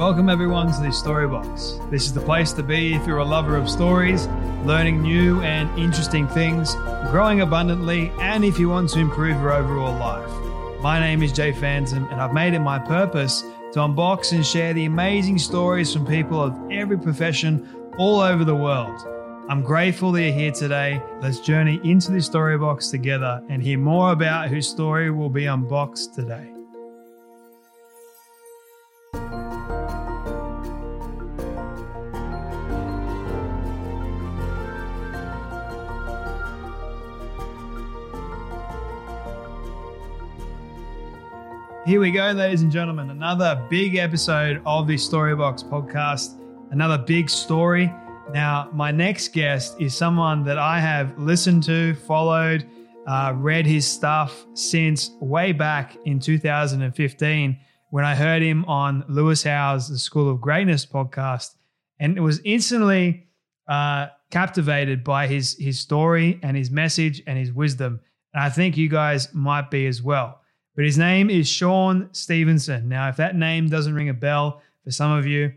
Welcome everyone to the Storybox. This is the place to be if you're a lover of stories, learning new and interesting things, growing abundantly, and if you want to improve your overall life. My name is Jay Phantom, and I've made it my purpose to unbox and share the amazing stories from people of every profession all over the world. I'm grateful that you're here today. Let's journey into the Storybox together and hear more about whose story will be unboxed today. Here we go, ladies and gentlemen. Another big episode of the Storybox podcast. Another big story. Now, my next guest is someone that I have listened to, followed, uh, read his stuff since way back in 2015 when I heard him on Lewis Howes' The School of Greatness podcast. And it was instantly uh, captivated by his, his story and his message and his wisdom. And I think you guys might be as well but his name is Shawn Stevenson. Now, if that name doesn't ring a bell for some of you,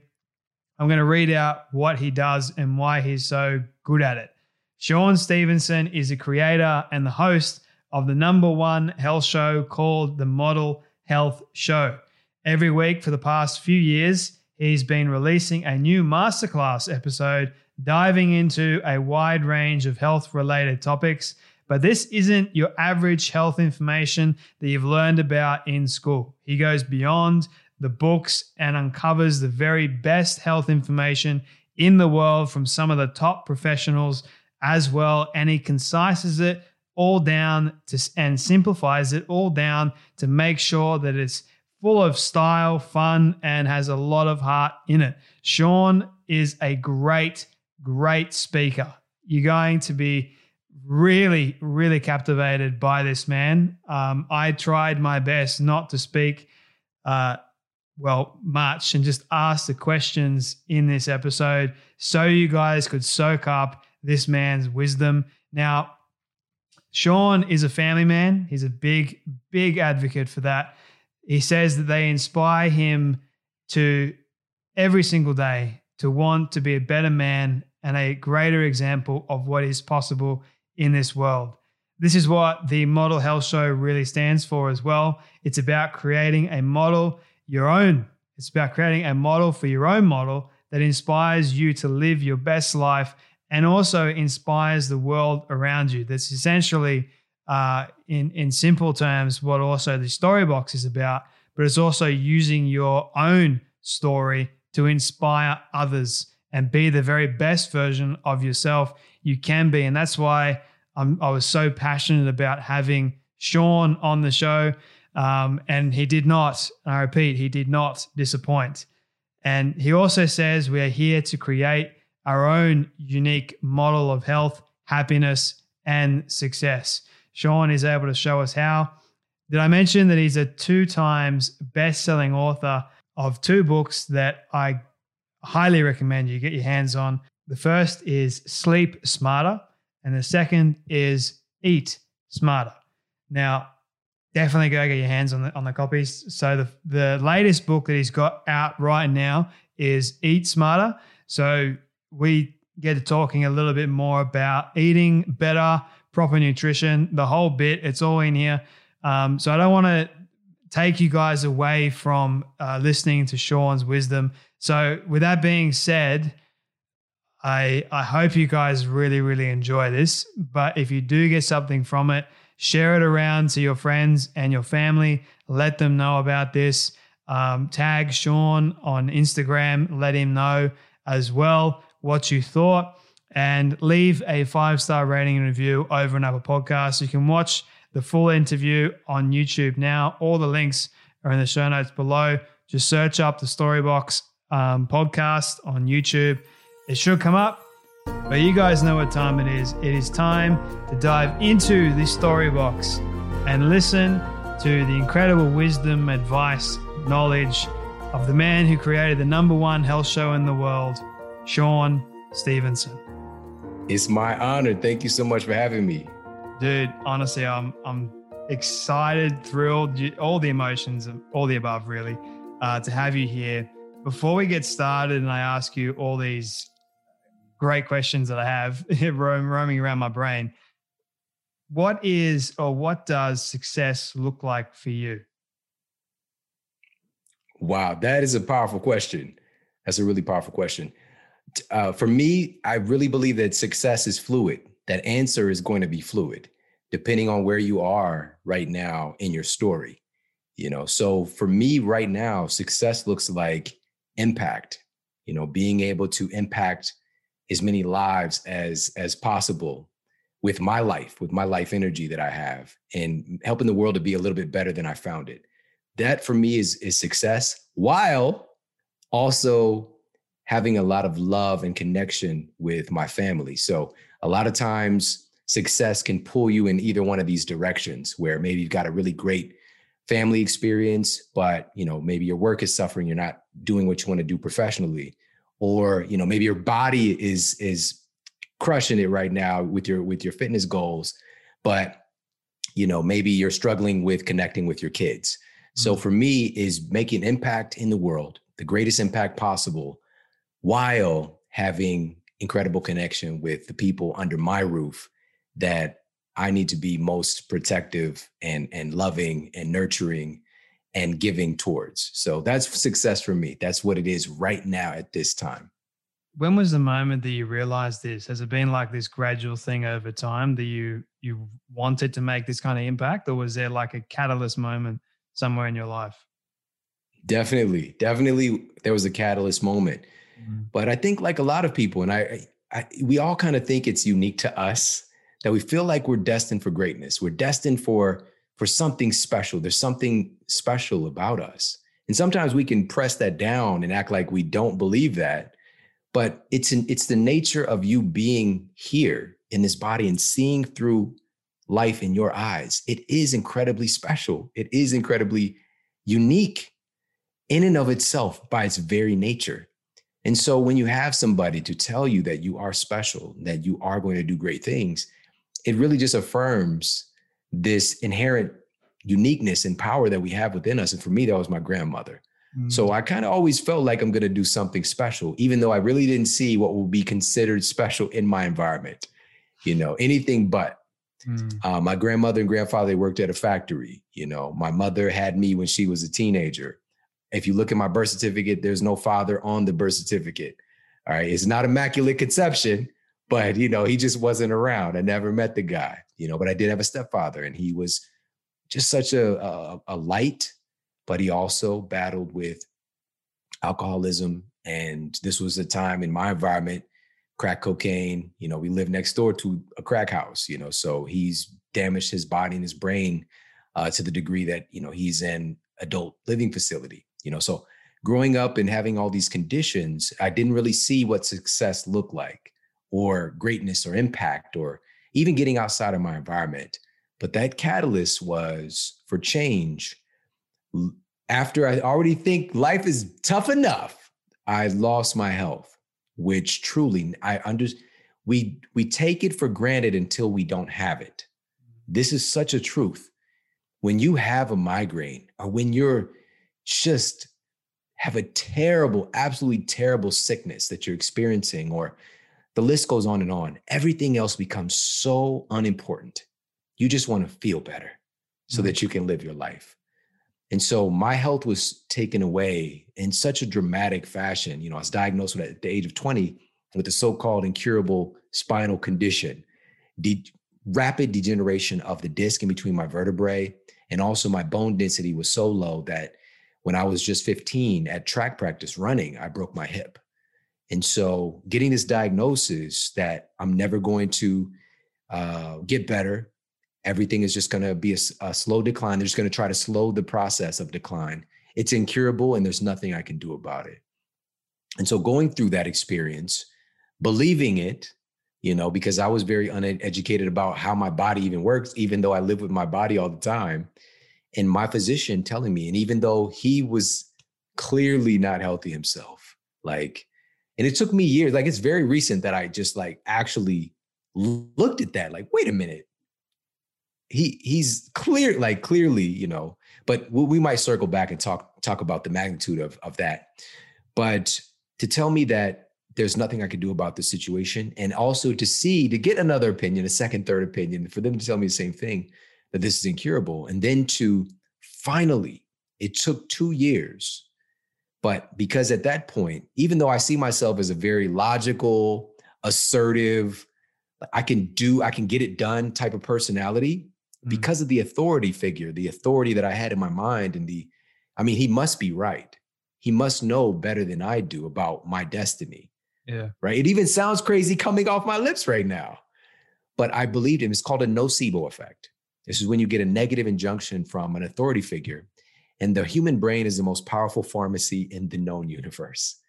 I'm going to read out what he does and why he's so good at it. Shawn Stevenson is a creator and the host of the number one health show called the Model Health Show. Every week for the past few years, he's been releasing a new masterclass episode diving into a wide range of health related topics but this isn't your average health information that you've learned about in school. He goes beyond the books and uncovers the very best health information in the world from some of the top professionals as well. And he concises it all down to, and simplifies it all down to make sure that it's full of style, fun, and has a lot of heart in it. Shawn is a great, great speaker. You're going to be really, really captivated by this man. Um, I tried my best not to speak, uh, well, much and just ask the questions in this episode so you guys could soak up this man's wisdom. Now, Shawn is a family man. He's a big, big advocate for that. He says that they inspire him to every single day to want to be a better man and a greater example of what is possible in this world. This is what the Model Health Show really stands for as well. It's about creating a model, your own. It's about creating a model for your own model that inspires you to live your best life and also inspires the world around you. That's essentially, uh, in, in simple terms, what also the story box is about, but it's also using your own story to inspire others and be the very best version of yourself you can be. And that's why I'm, i was so passionate about having Shawn on the show. Um, and he did not, I repeat, he did not disappoint. And he also says we are here to create our own unique model of health, happiness, and success. Shawn is able to show us how. Did I mention that he's a two times best selling author of two books that I highly recommend you get your hands on? The first is Sleep Smarter, and the second is Eat Smarter. Now, definitely go get your hands on the on the copies. So the the latest book that he's got out right now is Eat Smarter. So we get to talking a little bit more about eating better, proper nutrition, the whole bit. It's all in here. Um, so I don't want to take you guys away from uh, listening to Shawn's wisdom. So with that being said, I I hope you guys really really enjoy this. But if you do get something from it, share it around to your friends and your family. Let them know about this. Um, tag Shawn on Instagram. Let him know as well what you thought. And leave a five star rating and review over and Apple Podcast. You can watch the full interview on YouTube now. All the links are in the show notes below. Just search up the Storybox um, podcast on YouTube. It should come up. But you guys know what time it is. It is time to dive into this story box and listen to the incredible wisdom, advice, knowledge of the man who created the number one health show in the world, Shawn Stevenson. It's my honor. Thank you so much for having me. Dude, honestly, I'm I'm excited, thrilled, all the emotions, all the above, really, uh, to have you here. Before we get started, and I ask you all these great questions that I have roaming around my brain. What is or what does success look like for you? Wow, that is a powerful question. That's a really powerful question. Uh, for me, I really believe that success is fluid. That answer is going to be fluid, depending on where you are right now in your story. You know, so for me right now, success looks like impact. You know, being able to impact as many lives as as possible with my life, with my life energy that I have, and helping the world to be a little bit better than I found it. That for me is is success, while also having a lot of love and connection with my family. So a lot of times success can pull you in either one of these directions where maybe you've got a really great family experience but you know maybe your work is suffering you're not doing what you want to do professionally or you know maybe your body is is crushing it right now with your with your fitness goals but you know maybe you're struggling with connecting with your kids so mm-hmm. for me is making impact in the world the greatest impact possible while having incredible connection with the people under my roof that I need to be most protective and and loving and nurturing and giving towards. So that's success for me. That's what it is right now at this time. When was the moment that you realized this? Has it been like this gradual thing over time that you you wanted to make this kind of impact or was there like a catalyst moment somewhere in your life? Definitely. Definitely there was a catalyst moment. Mm-hmm. But I think like a lot of people and I, I we all kind of think it's unique to us that we feel like we're destined for greatness. We're destined for for something special. There's something special about us. And sometimes we can press that down and act like we don't believe that. But it's an, it's the nature of you being here in this body and seeing through life in your eyes. It is incredibly special. It is incredibly unique in and of itself by its very nature. And so when you have somebody to tell you that you are special, that you are going to do great things, it really just affirms this inherent uniqueness and power that we have within us. And for me, that was my grandmother. Mm-hmm. So I kind of always felt like I'm going to do something special, even though I really didn't see what would be considered special in my environment. You know, anything but. Mm. Uh, my grandmother and grandfather worked at a factory. You know, my mother had me when she was a teenager. If you look at my birth certificate, there's no father on the birth certificate. All right, it's not immaculate conception, but you know, he just wasn't around. I never met the guy, you know, but I did have a stepfather and he was just such a, a, a light, but he also battled with alcoholism. And this was a time in my environment, crack cocaine, you know, we live next door to a crack house, you know, so he's damaged his body and his brain uh, to the degree that, you know, he's in adult living facility, you know, so growing up and having all these conditions, I didn't really see what success looked like or greatness or impact or even getting outside of my environment. But that catalyst was for change. After I already think life is tough enough, I lost my health, which truly I under we we take it for granted until we don't have it. This is such a truth. When you have a migraine or when you're just have a terrible, absolutely terrible sickness that you're experiencing, or the list goes on and on. Everything else becomes so unimportant. You just want to feel better so mm-hmm. that you can live your life. And so my health was taken away in such a dramatic fashion. You know, I was diagnosed at the age of 20 with a so-called incurable spinal condition, de- rapid degeneration of the disc in between my vertebrae. And also, my bone density was so low that when I was just 15 at track practice running, I broke my hip. And so, getting this diagnosis that I'm never going to uh, get better, everything is just going to be a, a, slow decline. They're just going to try to slow the process of decline. It's incurable, and there's nothing I can do about it. And so, going through that experience, believing it, you know, because I was very uneducated about how my body even works, even though I live with my body all the time. And my physician telling me, and even though he was clearly not healthy himself, like, and it took me years, like, it's very recent that I just like actually looked at that, like, wait a minute. He he's clear, like clearly, you know, but we might circle back and talk talk about the magnitude of of that. But to tell me that there's nothing I can do about the situation. And also to see, to get another opinion, a second, third opinion, for them to tell me the same thing, that this is incurable. And then to finally, it took two years. But because at that point, even though I see myself as a very logical, assertive, I can do, I can get it done type of personality, mm-hmm. because of the authority figure, the authority that I had in my mind, and the, I mean, he must be right. He must know better than I do about my destiny. Yeah. Right. It even sounds crazy coming off my lips right now. But I believed him. It's called a nocebo effect. This is when you get a negative injunction from an authority figure. And the human brain is the most powerful pharmacy in the known universe.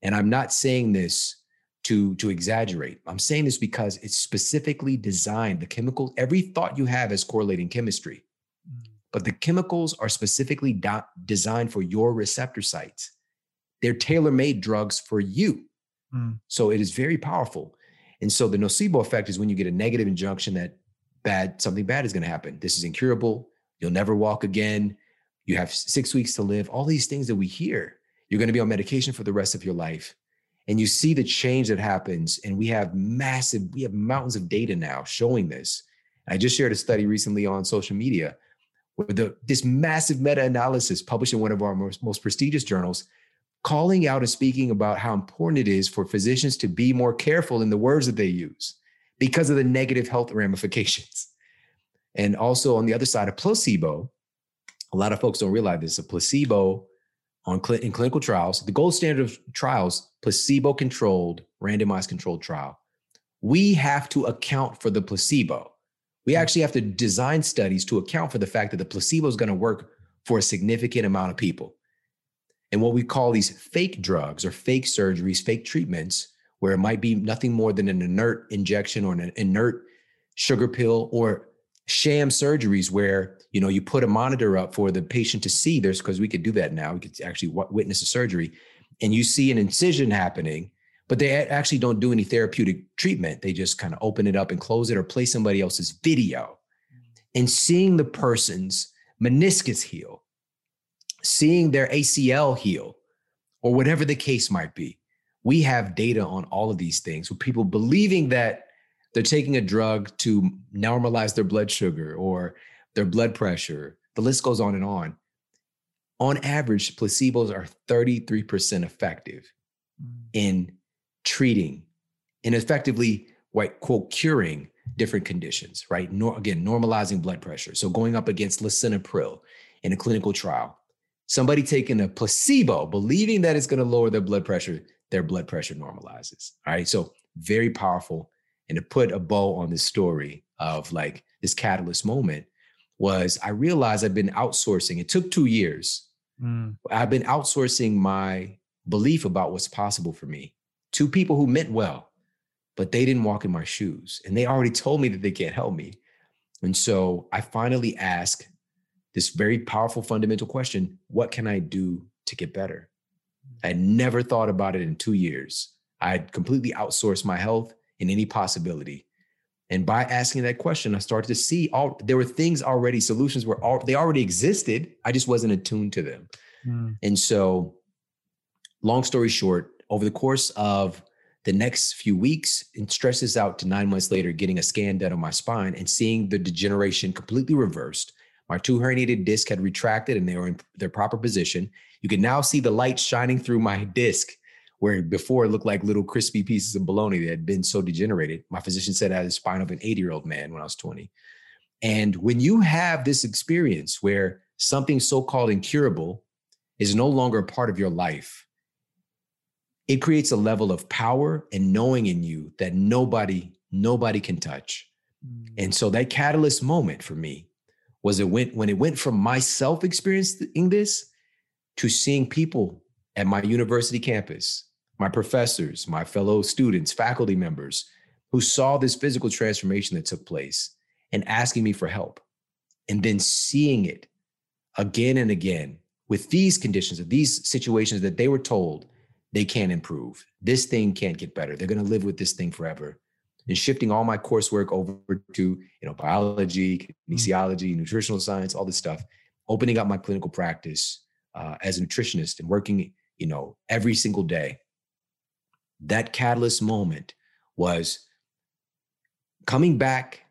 And I'm not saying this to, to exaggerate. I'm saying this because it's specifically designed. The chemical, every thought you have is correlating chemistry, mm. but the chemicals are specifically do- designed for your receptor sites. They're tailor made drugs for you. Mm. So it is very powerful. And so the nocebo effect is when you get a negative injunction that bad something bad is going to happen. This is incurable. You'll never walk again. You have six weeks to live. All these things that we hear. You're going to be on medication for the rest of your life. And you see the change that happens. And we have massive, we have mountains of data now showing this. I just shared a study recently on social media with the, this massive meta-analysis published in one of our most, most prestigious journals calling out and speaking about how important it is for physicians to be more careful in the words that they use because of the negative health ramifications. And also on the other side, of placebo, a lot of folks don't realize this, a placebo on cl- in clinical trials, the gold standard of trials, placebo controlled, randomized controlled trial. We have to account for the placebo. We hmm. actually have to design studies to account for the fact that the placebo is going to work for a significant amount of people and what we call these fake drugs or fake surgeries, fake treatments, where it might be nothing more than an inert injection or an inert sugar pill or sham surgeries where you know you put a monitor up for the patient to see. There's because we could do that now. We could actually witness a surgery and you see an incision happening but they actually don't do any therapeutic treatment. They just kind of open it up and close it or play somebody else's video. Mm. And seeing the person's meniscus heal seeing their ACL heal, or whatever the case might be. We have data on all of these things with people believing that they're taking a drug to normalize their blood sugar or their blood pressure. The list goes on and on. On average, placebos are 33% effective mm. in treating and effectively, what quote, curing different conditions, right? Nor, again, normalizing blood pressure. So going up against lisinopril in a clinical trial, somebody taking a placebo, believing that it's going to lower their blood pressure, their blood pressure normalizes. All right. So very powerful. And to put a bow on this story of like this catalyst moment was I realized I've been outsourcing. It took two years. Mm. I've been outsourcing my belief about what's possible for me to people who meant well, but they didn't walk in my shoes. And they already told me that they can't help me. And so I finally asked this very powerful fundamental question what can I do to get better? I had never thought about it in two years. I had completely outsourced my health in any possibility. And by asking that question, I started to see all there were things already, solutions were all they already existed. I just wasn't attuned to them. Mm. And so, long story short, over the course of the next few weeks, it stretches out to nine months later, getting a scan done on my spine and seeing the degeneration completely reversed my two herniated discs had retracted and they were in their proper position. You can now see the light shining through my disc where before it looked like little crispy pieces of bologna that had been so degenerated. My physician said I had the spine of an 80 year old man when I was 20. And when you have this experience where something so called incurable is no longer a part of your life, it creates a level of power and knowing in you that nobody, nobody can touch. Mm. And so that catalyst moment for me was it went when it went from myself experiencing this to seeing people at my university campus my professors, my fellow students, faculty members who saw this physical transformation that took place and asking me for help. And then seeing it again and again with these conditions, of these situations that they were told they can't improve. This thing can't get better. They're going to live with this thing forever. And shifting all my coursework over to, you know, biology, mm. kinesiology, nutritional science, all this stuff, opening up my clinical practice uh, as a nutritionist and working, you know, every single day that catalyst moment was coming back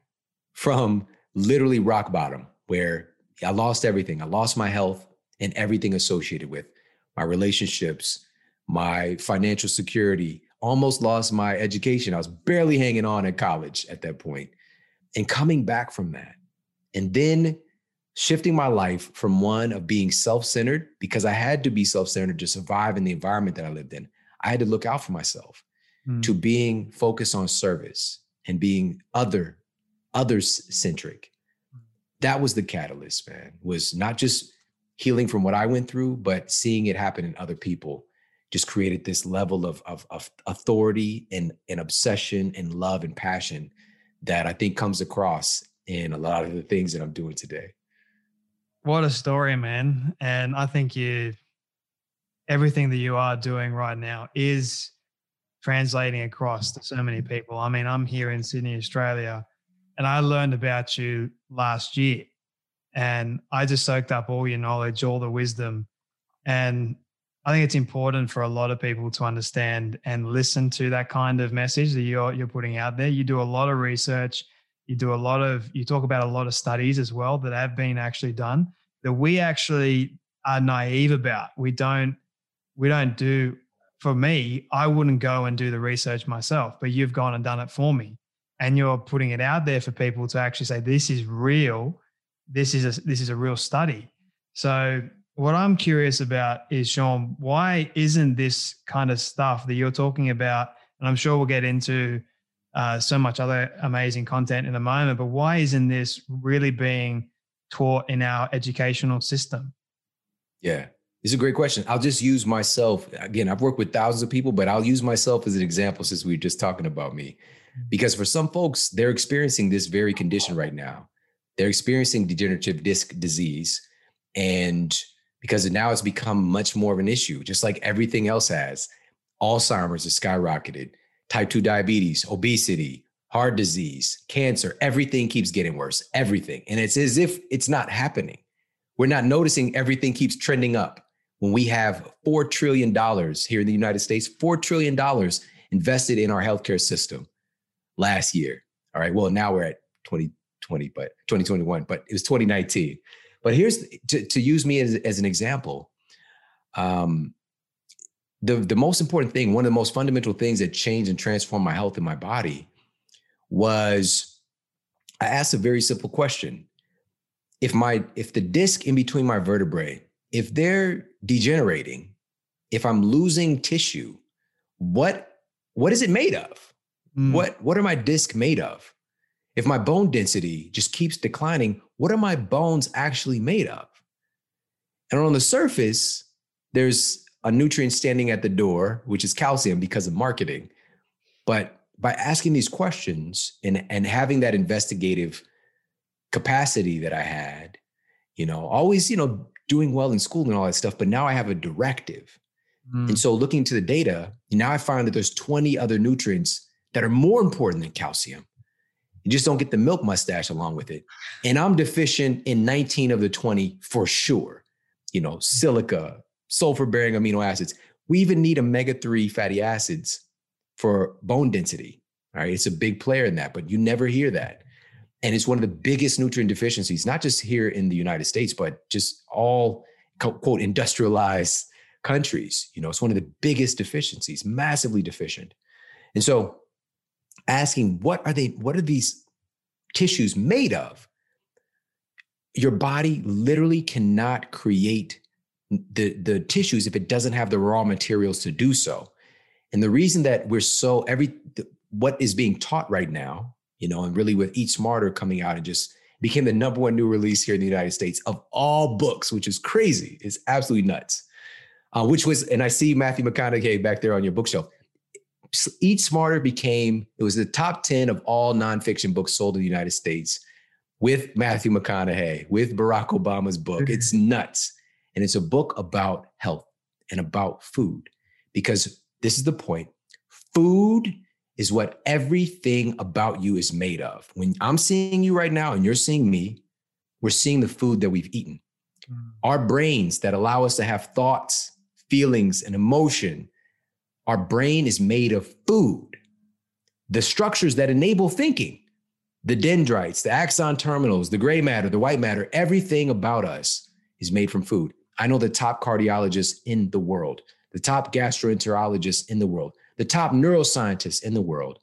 from literally rock bottom, where I lost everything. I lost my health and everything associated with my relationships, my financial security, almost lost my education. I was barely hanging on at college at that point. And coming back from that, and then shifting my life from one of being self centered, because I had to be self centered to survive in the environment that I lived in, I had to look out for myself mm. to being focused on service and being other, others centric. Mm. That was the catalyst, man, was not just healing from what I went through, but seeing it happen in other people just created this level of, of, of authority and, and obsession and love and passion that I think comes across in a lot of the things that I'm doing today. What a story, man. And I think you everything that you are doing right now is translating across to so many people. I mean, I'm here in Sydney, Australia, and I learned about you last year. And I just soaked up all your knowledge, all the wisdom. And I think it's important for a lot of people to understand and listen to that kind of message that you're you're putting out there. You do a lot of research, you do a lot of you talk about a lot of studies as well that have been actually done that we actually are naive about. We don't we don't do for me i wouldn't go and do the research myself but you've gone and done it for me. And you're putting it out there for people to actually say this is real. This is a this is a real study. So what i'm curious about is shawn why isn't this kind of stuff that you're talking about and i'm sure we'll get into uh, so much other amazing content in a moment but why isn't this really being taught in our educational system? Yeah it's a great question. I'll just use myself. Again, I've worked with thousands of people, but I'll use myself as an example since we were just talking about me. Mm-hmm. Because for some folks, they're experiencing this very condition right now. They're experiencing degenerative disc disease. And because now it's become much more of an issue, just like everything else has. Alzheimer's has skyrocketed, type 2 diabetes, obesity, heart disease, cancer, everything keeps getting worse. Everything. And it's as if it's not happening. We're not noticing everything keeps trending up when we have $4 trillion here in the United States, $4 trillion invested in our healthcare system last year. All right. Well, now we're at 2020, but 2021, but it was 2019. But here's to, to use me as, as an example. Um, the, the most important thing, one of the most fundamental things that changed and transformed my health and my body was I asked a very simple question. If my if the disc in between my vertebrae if they're degenerating, if I'm losing tissue, what what is it made of? Mm. What what are my discs made of? If my bone density just keeps declining, what are my bones actually made of? And on the surface, there's a nutrient standing at the door, which is calcium because of marketing. But by asking these questions and, and having that investigative capacity that I had, you know, always, you know, doing well in school and all that stuff, but now I have a directive. Mm. And so looking to the data, now I find that there's 20 other nutrients that are more important than calcium. You just don't get the milk mustache along with it. And I'm deficient in 19 of the 20 for sure. You know, silica, sulfur bearing amino acids. We even need omega 3 fatty acids for bone density. All right. It's a big player in that, but you never hear that. And it's one of the biggest nutrient deficiencies, not just here in the United States, but just all quote industrialized countries. You know, it's one of the biggest deficiencies, massively deficient. And so asking what are they, what are these tissues made of? Your body literally cannot create the, the tissues if it doesn't have the raw materials to do so. And the reason that we're so every what is being taught right now, you know, and really with Eat Smarter coming out and just became the number one new release here in the United States of all books, which is crazy. It's absolutely nuts. Uh, which was, and I see Matthew McConaughey back there on your bookshelf. Eat Smarter became, it was the top 10 of all nonfiction books sold in the United States with Matthew McConaughey, with Barack Obama's book. Mm-hmm. It's nuts. And it's a book about health and about food because this is the point. Food is what everything about you is made of. When I'm seeing you right now and you're seeing me, we're seeing the food that we've eaten. Mm. Our brains that allow us to have thoughts, feelings, and emotion, our brain is made of food. The structures that enable thinking, the dendrites, the axon terminals, the gray matter, the white matter, everything about us is made from food. I know the top cardiologists in the world, the top gastroenterologists in the world, the top neuroscientists in the world,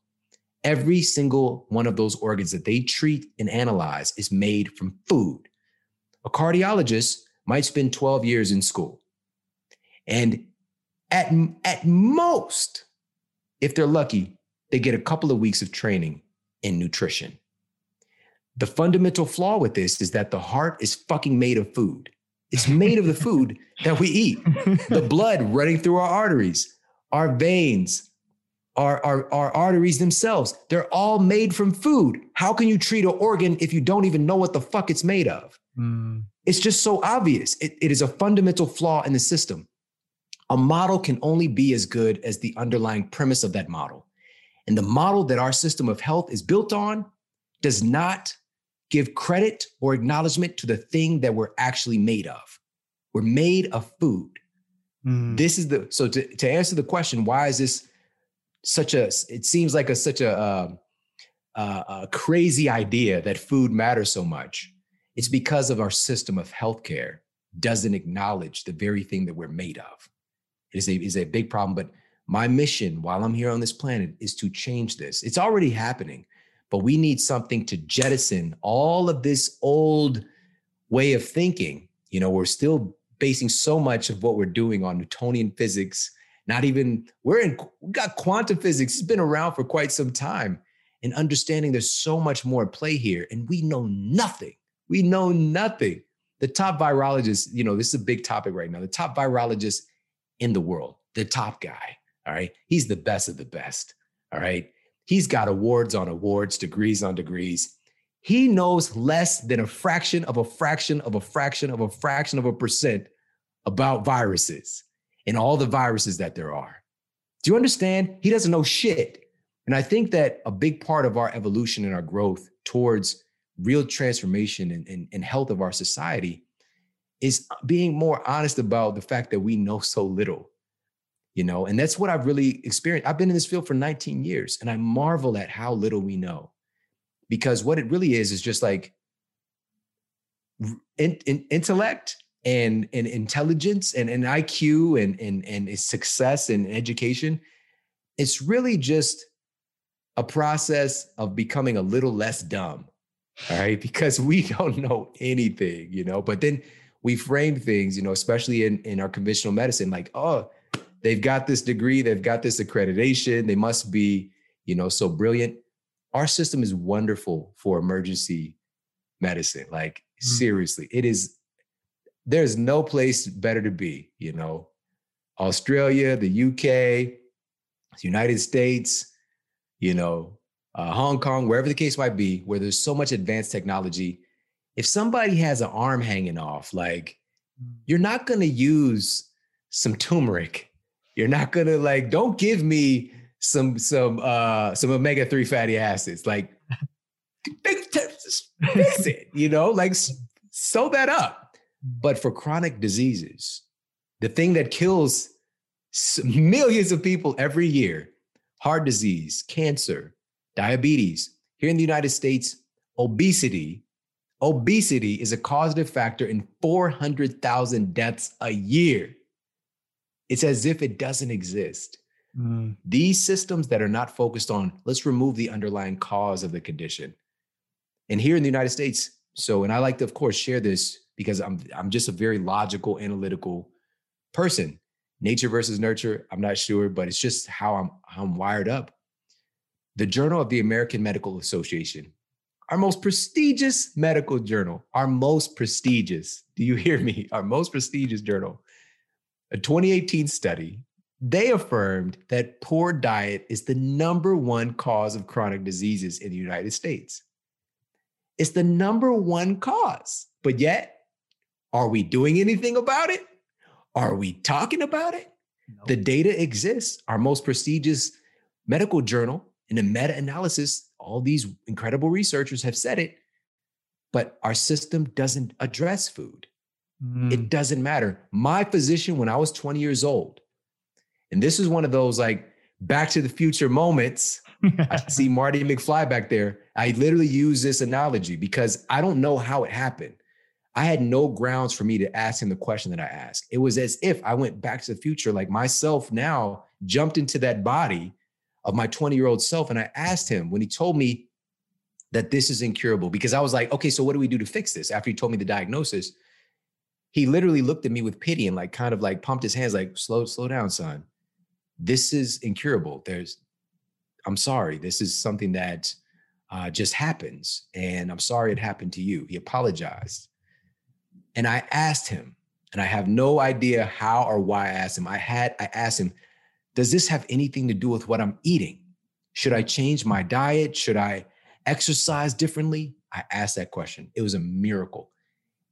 every single one of those organs that they treat and analyze is made from food. A cardiologist might spend 12 years in school. And at, at most, if they're lucky, they get a couple of weeks of training in nutrition. The fundamental flaw with this is that the heart is fucking made of food. It's made of the food that we eat, the blood running through our arteries, our veins, our, our, our arteries themselves, they're all made from food. How can you treat an organ if you don't even know what the fuck it's made of? Mm. It's just so obvious. It, it is a fundamental flaw in the system. A model can only be as good as the underlying premise of that model. And the model that our system of health is built on does not give credit or acknowledgement to the thing that we're actually made of. We're made of food. Mm. This is the so to, to answer the question, why is this such a it seems like a such a, uh, uh, a crazy idea that food matters so much. It's because of our system of healthcare doesn't acknowledge the very thing that we're made of. It is a, is a big problem but my mission while i'm here on this planet is to change this. It's already happening but we need something to jettison all of this old way of thinking. You know we're still basing so much of what we're doing on newtonian physics not even we're in we got quantum physics it's been around for quite some time and understanding there's so much more at play here and we know nothing we know nothing. The top virologist you know this is a big topic right now the top virologist in the world the top guy all right? He's the best of the best all right? He's got awards on awards degrees on degrees. He knows less than a fraction of a fraction of a fraction of a fraction of a percent about viruses and all the viruses that there are. Do you understand? He doesn't know shit. And I think that a big part of our evolution and our growth towards real transformation and, and, and health of our society is being more honest about the fact that we know so little you know and that's what i've really experienced i've been in this field for 19 years and i marvel at how little we know because what it really is is just like in, in, intellect and and intelligence and, and IQ and and and success and education, it's really just a process of becoming a little less dumb. All right. Because we don't know anything, you know, but then we frame things, you know, especially in, in our conventional medicine, like, oh, they've got this degree, they've got this accreditation, they must be, you know, so brilliant. Our system is wonderful for emergency medicine. Like, mm-hmm. seriously, it is there's no place better to be, you know. Australia, the UK, the United States, you know, uh, Hong Kong, wherever the case might be, where there's so much advanced technology. If somebody has an arm hanging off, like mm. you're not going to use some turmeric. You're not going to like, don't give me some some uh some omega 3 fatty acids like fix it you know like sew that up but for chronic diseases, the thing that kills millions of people every year heart disease, cancer, diabetes. Here in the United States, obesity. Obesity is a causative factor in 400,000 deaths a year. It's as if it doesn't exist. Mm. These systems that are not focused on, let's remove the underlying cause of the condition. And here in the United States, so, and I like to, of course, share this because I'm I'm just a very logical, analytical person. Nature versus nurture, I'm not sure, but it's just how I'm how I'm wired up. The Journal of the American Medical Association, our most prestigious medical journal, our most prestigious. Do you hear me? Our most prestigious journal. A 2018 study, they affirmed that poor diet is the number one cause of chronic diseases in the United States. It's the number one cause. But yet, are we doing anything about it? Are we talking about it? No. The data exists. Our most prestigious medical journal in a meta analysis, all these incredible researchers have said it, but our system doesn't address food. Mm. It doesn't matter. My physician, when I was 20 years old, and this is one of those like back to the future moments. I see Marty McFly back there. I literally use this analogy because I don't know how it happened. I had no grounds for me to ask him the question that I asked. It was as if I went back to the future, like myself now jumped into that body of my 20 year old self. And I asked him when he told me that this is incurable, because I was like, okay, so what do we do to fix this? After he told me the diagnosis, he literally looked at me with pity and like kind of like pumped his hands, like, slow, slow down, son. This is incurable. There's, I'm sorry. This is something that uh, just happens. And I'm sorry it happened to you. He apologized. And I asked him, and I have no idea how or why I asked him. I had, I asked him, does this have anything to do with what I'm eating? Should I change my diet? Should I exercise differently? I asked that question. It was a miracle.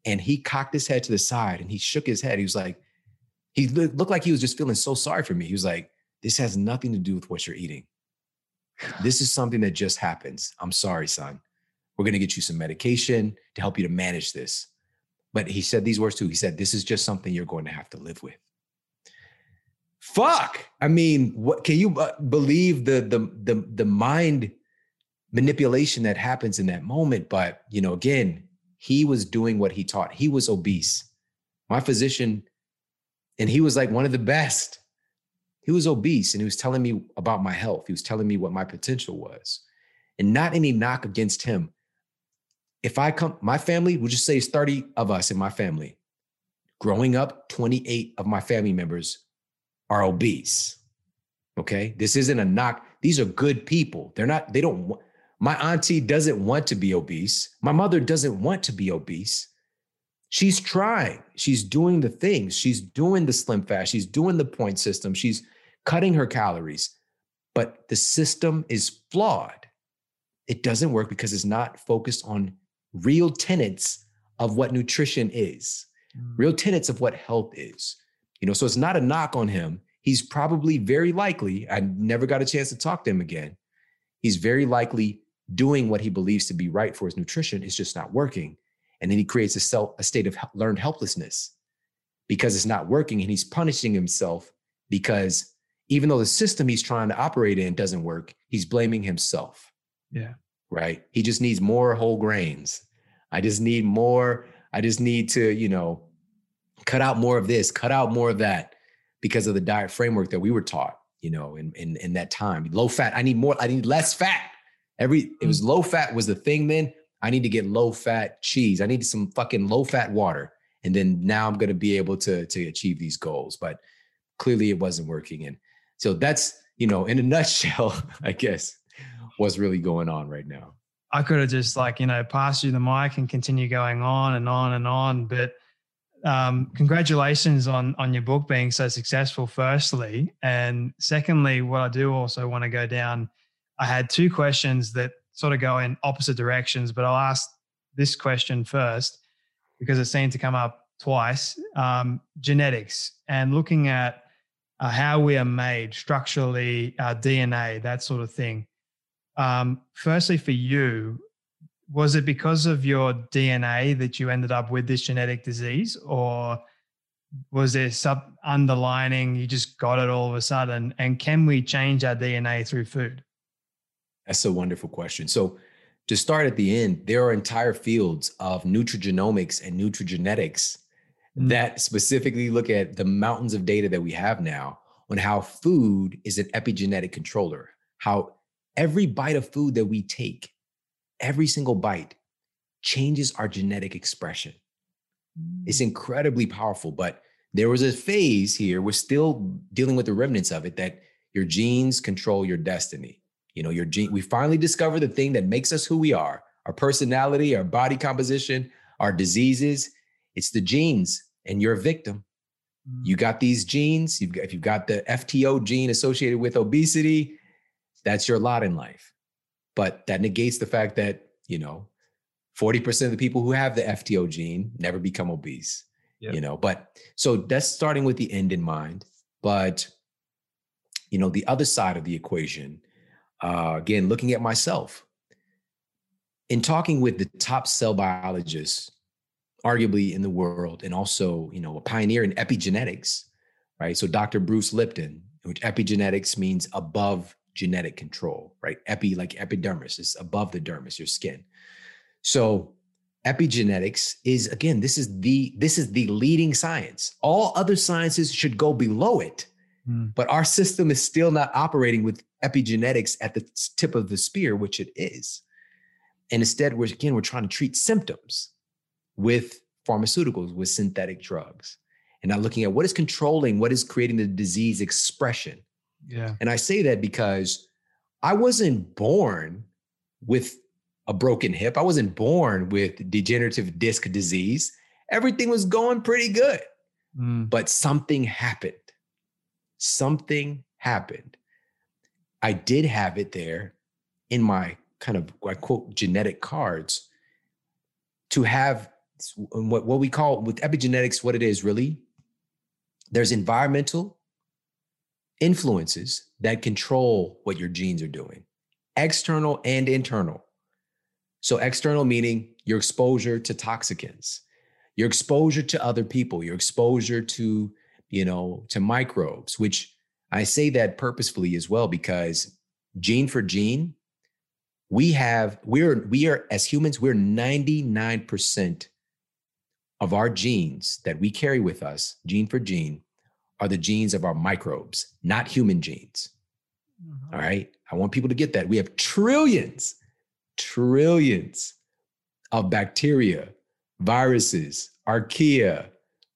And he cocked his head to the side and he shook his head. He was like, he looked like he was just feeling so sorry for me. He was like, this has nothing to do with what you're eating. This is something that just happens. I'm sorry, son. We're going to get you some medication to help you to manage this. But he said these words too. He said, This is just something you're going to have to live with. Fuck. I mean, what can you uh, believe the the the the mind manipulation that happens in that moment? But you know, again, he was doing what he taught. He was obese. My physician, and he was like one of the best. He was obese and he was telling me about my health. He was telling me what my potential was. And not any knock against him. If I come, my family, we'll just say it's 30 of us in my family. Growing up, 28 of my family members are obese. Okay. This isn't a knock. These are good people. They're not, they don't my auntie doesn't want to be obese. My mother doesn't want to be obese. She's trying. She's doing the things. She's doing the slim fast. She's doing the point system. She's cutting her calories. But the system is flawed. It doesn't work because it's not focused on real tenets of what nutrition is, mm. real tenets of what health is. You know, so it's not a knock on him. He's probably very likely, I never got a chance to talk to him again. He's very likely doing what he believes to be right for his nutrition. It's just not working. And then he creates a self a state of learned helplessness because it's not working and he's punishing himself because even though the system he's trying to operate in doesn't work, he's blaming himself. Yeah. Right. He just needs more whole grains. I just need more. I just need to, you know, cut out more of this, cut out more of that because of the diet framework that we were taught, you know, in in, in that time. Low fat. I need more, I need less fat. Every it mm. was low fat was the thing then. I need to get low fat cheese. I need some fucking low fat water. And then now I'm going to be able to to achieve these goals. But clearly it wasn't working. And so that's, you know, in a nutshell, I guess, what's really going on right now. I could have just like, you know, passed you the mic and continue going on and on and on. But um, congratulations on on your book being so successful, firstly. And secondly, what I do also want to go down, I had two questions that sort of go in opposite directions, but I'll ask this question first because it seemed to come up twice. Um, genetics and looking at uh, how we are made structurally, our DNA, that sort of thing. Um, firstly, for you, was it because of your DNA that you ended up with this genetic disease, or was there some underlining you just got it all of a sudden? And can we change our DNA through food? That's a wonderful question. So, to start at the end, there are entire fields of nutrigenomics and nutrigenetics mm. that specifically look at the mountains of data that we have now on how food is an epigenetic controller, how every bite of food that we take, every single bite changes our genetic expression. It's mm. incredibly powerful, but there was a phase here, we're still dealing with the remnants of it that your genes control your destiny. You know, your gene, we finally discovered the thing that makes us who we are, our personality, our body composition, our diseases. It's the genes, and you're a victim. You mm. got these genes. You've got, if you've got the FTO gene associated with obesity, that's your lot in life. But that negates the fact that, you know, 40% of the people who have the FTO gene never become obese. Yep. You know, but so that's starting with the end in mind. But you know, the other side of the equation, uh, again, looking at myself, in talking with the top cell biologists, arguably in the world, and also, you know, a pioneer in epigenetics, right? So Dr. Bruce Lipton, which epigenetics means above genetic control, right? Epi, like epidermis, is above the dermis, your skin. So epigenetics is again, this is the this is the leading science. All other sciences should go below it. Mm. But our system is still not operating with epigenetics at the tip of the spear, which it is. And instead, we're again, we're trying to treat symptoms with pharmaceuticals, with synthetic drugs, and not looking at what is controlling, what is creating the disease expression. Yeah. And I say that because I wasn't born with a broken hip. I wasn't born with degenerative disc disease. Everything was going pretty good. Mm. But something happened. Something happened. I did have it there in my kind of I quote genetic cards to have what, what we call with epigenetics, what it is really, there's environmental influences that control what your genes are doing, external and internal. So, external meaning your exposure to toxicants, your exposure to other people, your exposure to, you know, to microbes, which I say that purposefully as well because gene for gene, we have, we're, we are, as humans, we're 99% of our genes that we carry with us, gene for gene, are the genes of our microbes, not human genes. Mm-hmm. All right. I want people to get that. We have trillions trillions of bacteria, viruses, archaea,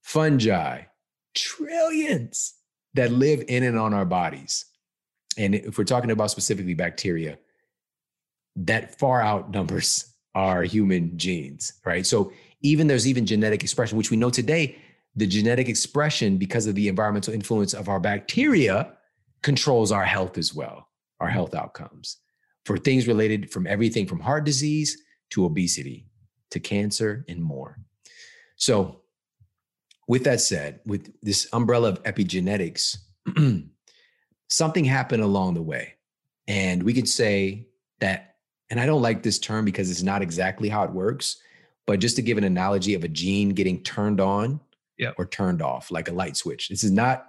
fungi, trillions that live in and on our bodies. And if we're talking about specifically bacteria, that far outnumbers our human genes, right? So even there's even genetic expression, which we know today, the genetic expression, because of the environmental influence of our bacteria, controls our health as well, our health outcomes for things related from everything from heart disease to obesity to cancer and more. So, with that said, with this umbrella of epigenetics, something happened along the way. And we could say that, and I don't like this term because it's not exactly how it works, but just to give an analogy of a gene getting turned on yep. or turned off, like a light switch. This is not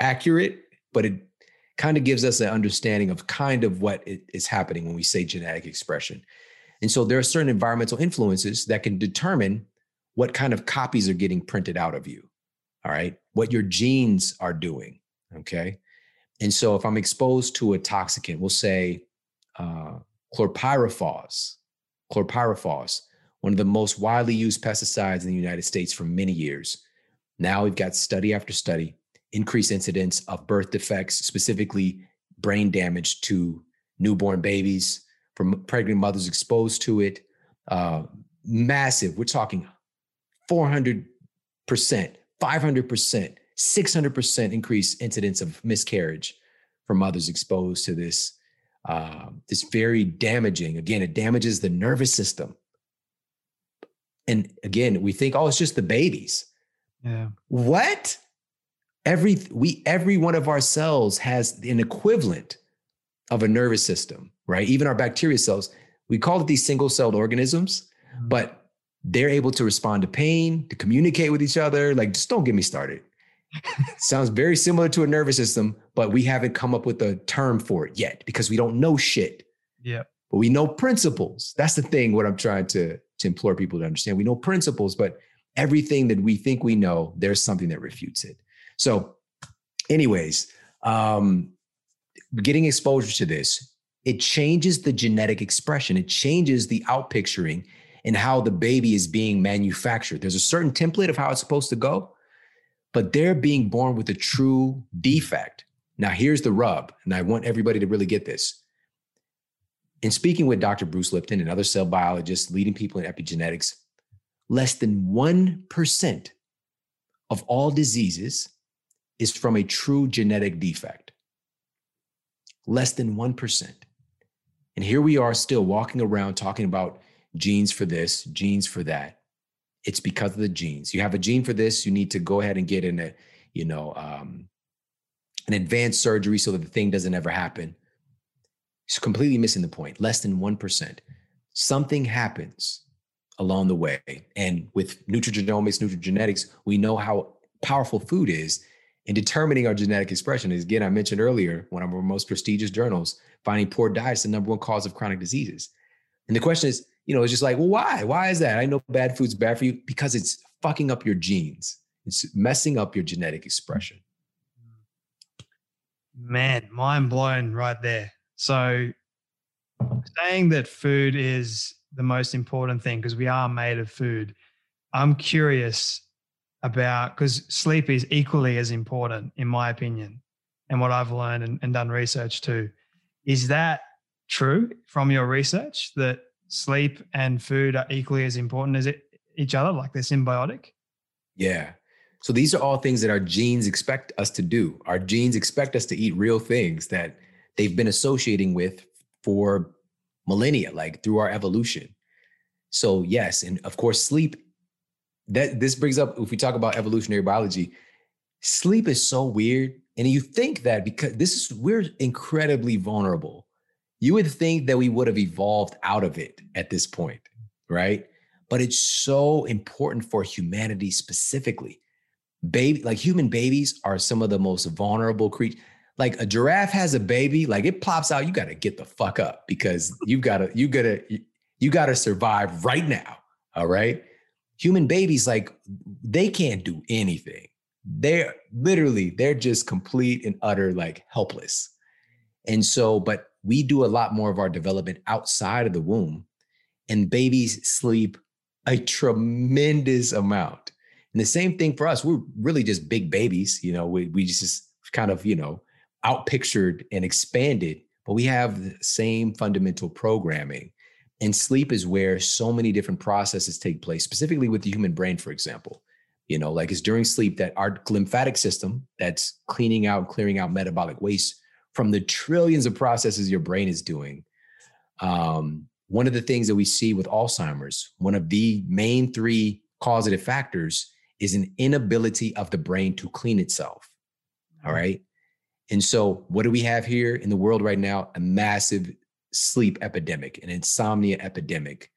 accurate, but it kind of gives us an understanding of kind of what is happening when we say genetic expression. And so there are certain environmental influences that can determine what kind of copies are getting printed out of you. All right. What your genes are doing. Okay. And so if I'm exposed to a toxicant, we'll say uh, chlorpyrifos, chlorpyrifos, one of the most widely used pesticides in the United States for many years. Now we've got study after study increased incidence of birth defects, specifically brain damage to newborn babies from pregnant mothers exposed to it. Uh, massive, we're talking 400%, 500%, 600% increased incidence of miscarriage for mothers exposed to this. Uh, this very damaging. Again, it damages the nervous system. And again, we think, oh, it's just the babies. Yeah. What? every we every one of our cells has an equivalent of a nervous system right even our bacteria cells we call it these single celled organisms mm-hmm. but they're able to respond to pain to communicate with each other like just don't get me started sounds very similar to a nervous system but we haven't come up with a term for it yet because we don't know shit yeah but we know principles that's the thing what i'm trying to to implore people to understand we know principles but everything that we think we know, there's something that refutes it. So, anyways, um, getting exposure to this, it changes the genetic expression, it changes the outpicturing and how the baby is being manufactured. There's a certain template of how it's supposed to go, but they're being born with a true defect. Now, here's the rub, and I want everybody to really get this. In speaking with Dr. Bruce Lipton and other cell biologists, leading people in epigenetics, less than 1% of all diseases is from a true genetic defect. Less than 1%. And here we are still walking around talking about genes for this, genes for that. It's because of the genes. You have a gene for this, you need to go ahead and get in a, you know, um, an advanced surgery so that the thing doesn't ever happen. It's completely missing the point. Less than 1%. Something happens along the way. And with nutrigenomics, nutrigenetics, we know how powerful food is in determining our genetic expression. As again, I mentioned earlier, one of our most prestigious journals, finding poor diet is the number one cause of chronic diseases. And the question is, you know, it's just like, well, why? Why is that? I know bad food's bad for you because it's fucking up your genes. It's messing up your genetic expression. Man, mind blown right there. So saying that food is the most important thing because we are made of food. I'm curious about because sleep is equally as important, in my opinion, and what I've learned and, and done research to. Is that true from your research that sleep and food are equally as important as it, each other, like they're symbiotic? Yeah. So these are all things that our genes expect us to do. Our genes expect us to eat real things that they've been associating with for millennia, like through our evolution. So yes, and of course, sleep. That this brings up if we talk about evolutionary biology, sleep is so weird, and you think that because this is we're incredibly vulnerable. You would think that we would have evolved out of it at this point, right? But it's so important for humanity specifically. Baby, like human babies are some of the most vulnerable creatures like a giraffe has a baby, like it plops out, you got to get the fuck up because you got to you got to you got to survive right now. All right? Human babies like they can't do anything. They're literally they're just complete and utter like helpless. And so but we do a lot more of our development outside of the womb and babies sleep a tremendous amount. And the same thing for us, we're really just big babies, you know, we we just kind of, you know, outpictured and expanded, but we have the same fundamental programming. And sleep is where so many different processes take place, specifically with the human brain, for example. You know, like it's during sleep that our lymphatic system that's cleaning out, clearing out metabolic waste from the trillions of processes your brain is doing. Um, one of the things that we see with Alzheimer's, one of the main three causative factors is an inability of the brain to clean itself. All right. And so, what do we have here in the world right now? A massive sleep epidemic, an insomnia epidemic.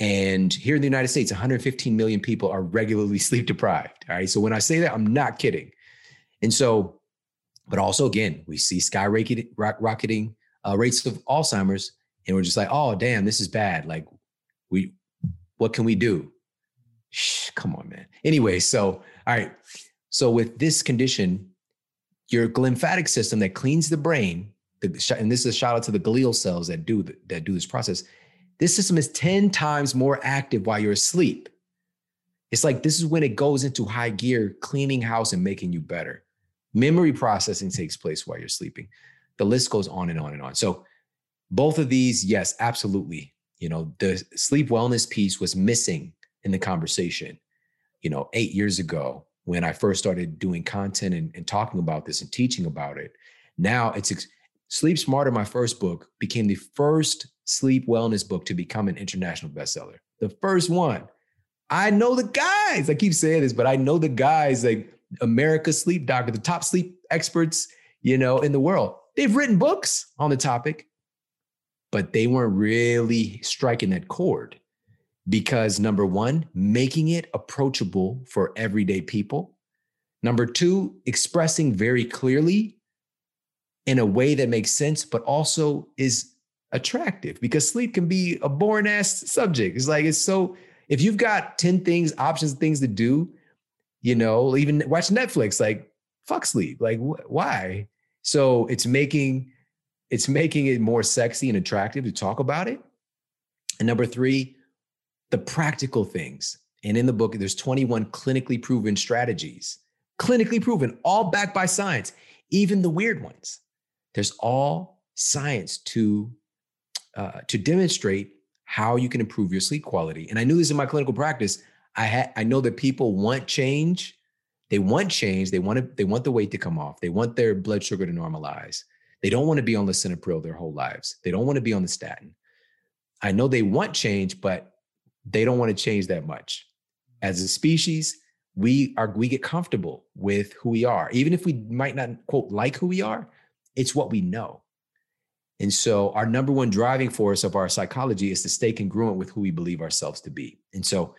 And here in the United States, 115 million people are regularly sleep deprived. All right. So, when I say that, I'm not kidding. And so, but also, again, we see skyrocketing rocketing uh, rates of Alzheimer's, and we're just like, oh, damn, this is bad. Like, we, what can we do? Shh, come on, man. Anyway, so, all right. So, with this condition, your lymphatic system that cleans the brain, the, and this is a shout out to the glial cells that do that do this process. This system is 10 times more active while you're asleep. It's like this is when it goes into high gear, cleaning house and making you better. Memory processing takes place while you're sleeping. The list goes on and on and on. So, both of these, yes, absolutely. You know, the sleep wellness piece was missing in the conversation, you know, eight years ago when I first started doing content and, and talking about this and teaching about it. Now it's ex- Sleep Smarter, my first book, became the first sleep wellness book to become an international bestseller. The first one. I know the guys. I keep saying this, but I know the guys like America's sleep doctor, the top sleep experts, you know, in the world. They've written books on the topic, but they weren't really striking that chord because number one, making it approachable for everyday people. Number two, expressing very clearly in a way that makes sense, but also is attractive because sleep can be a boring ass subject. It's like, it's so, If you've got 10 things, options, things to do, you know, even watch Netflix, like fuck sleep. Like wh- why? So it's making it's making it more sexy and attractive to talk about it. And number three, the practical things. And in the book, there's 21 clinically proven strategies, clinically proven, all backed by science, even the weird ones. There's all science to uh, to demonstrate how you can improve your sleep quality. And I knew this in my clinical practice. I had I know that people want change. They want change. They want to, they want the weight to come off. They want their blood sugar to normalize. They don't want to be on lisinopril their whole lives. They don't want to be on the statin. I know they want change, but they don't want to change that much. As a species, we are we get comfortable with who we are. Even if we might not quote like who we are, it's what we know. And so our number one driving force of our psychology is to stay congruent with who we believe ourselves to be. And so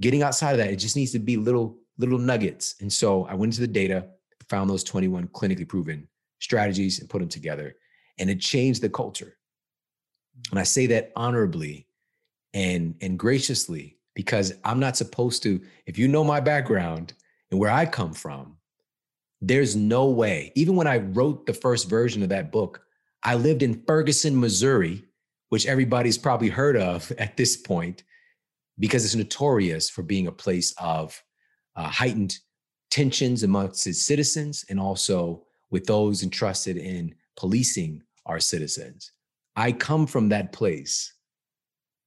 getting outside of that, it just needs to be little, little nuggets. And so I went into the data, found those 21 clinically proven strategies and put them together. And it changed the culture. Mm. And I say that honorably and, and graciously because I'm not supposed to, if you know my background and where I come from, there's no way, even when I wrote the first version of that book, I lived in Ferguson, Missouri, which everybody's probably heard of at this point, because it's notorious for being a place of uh, heightened tensions amongst its citizens and also with those entrusted in policing our citizens. I come from that place.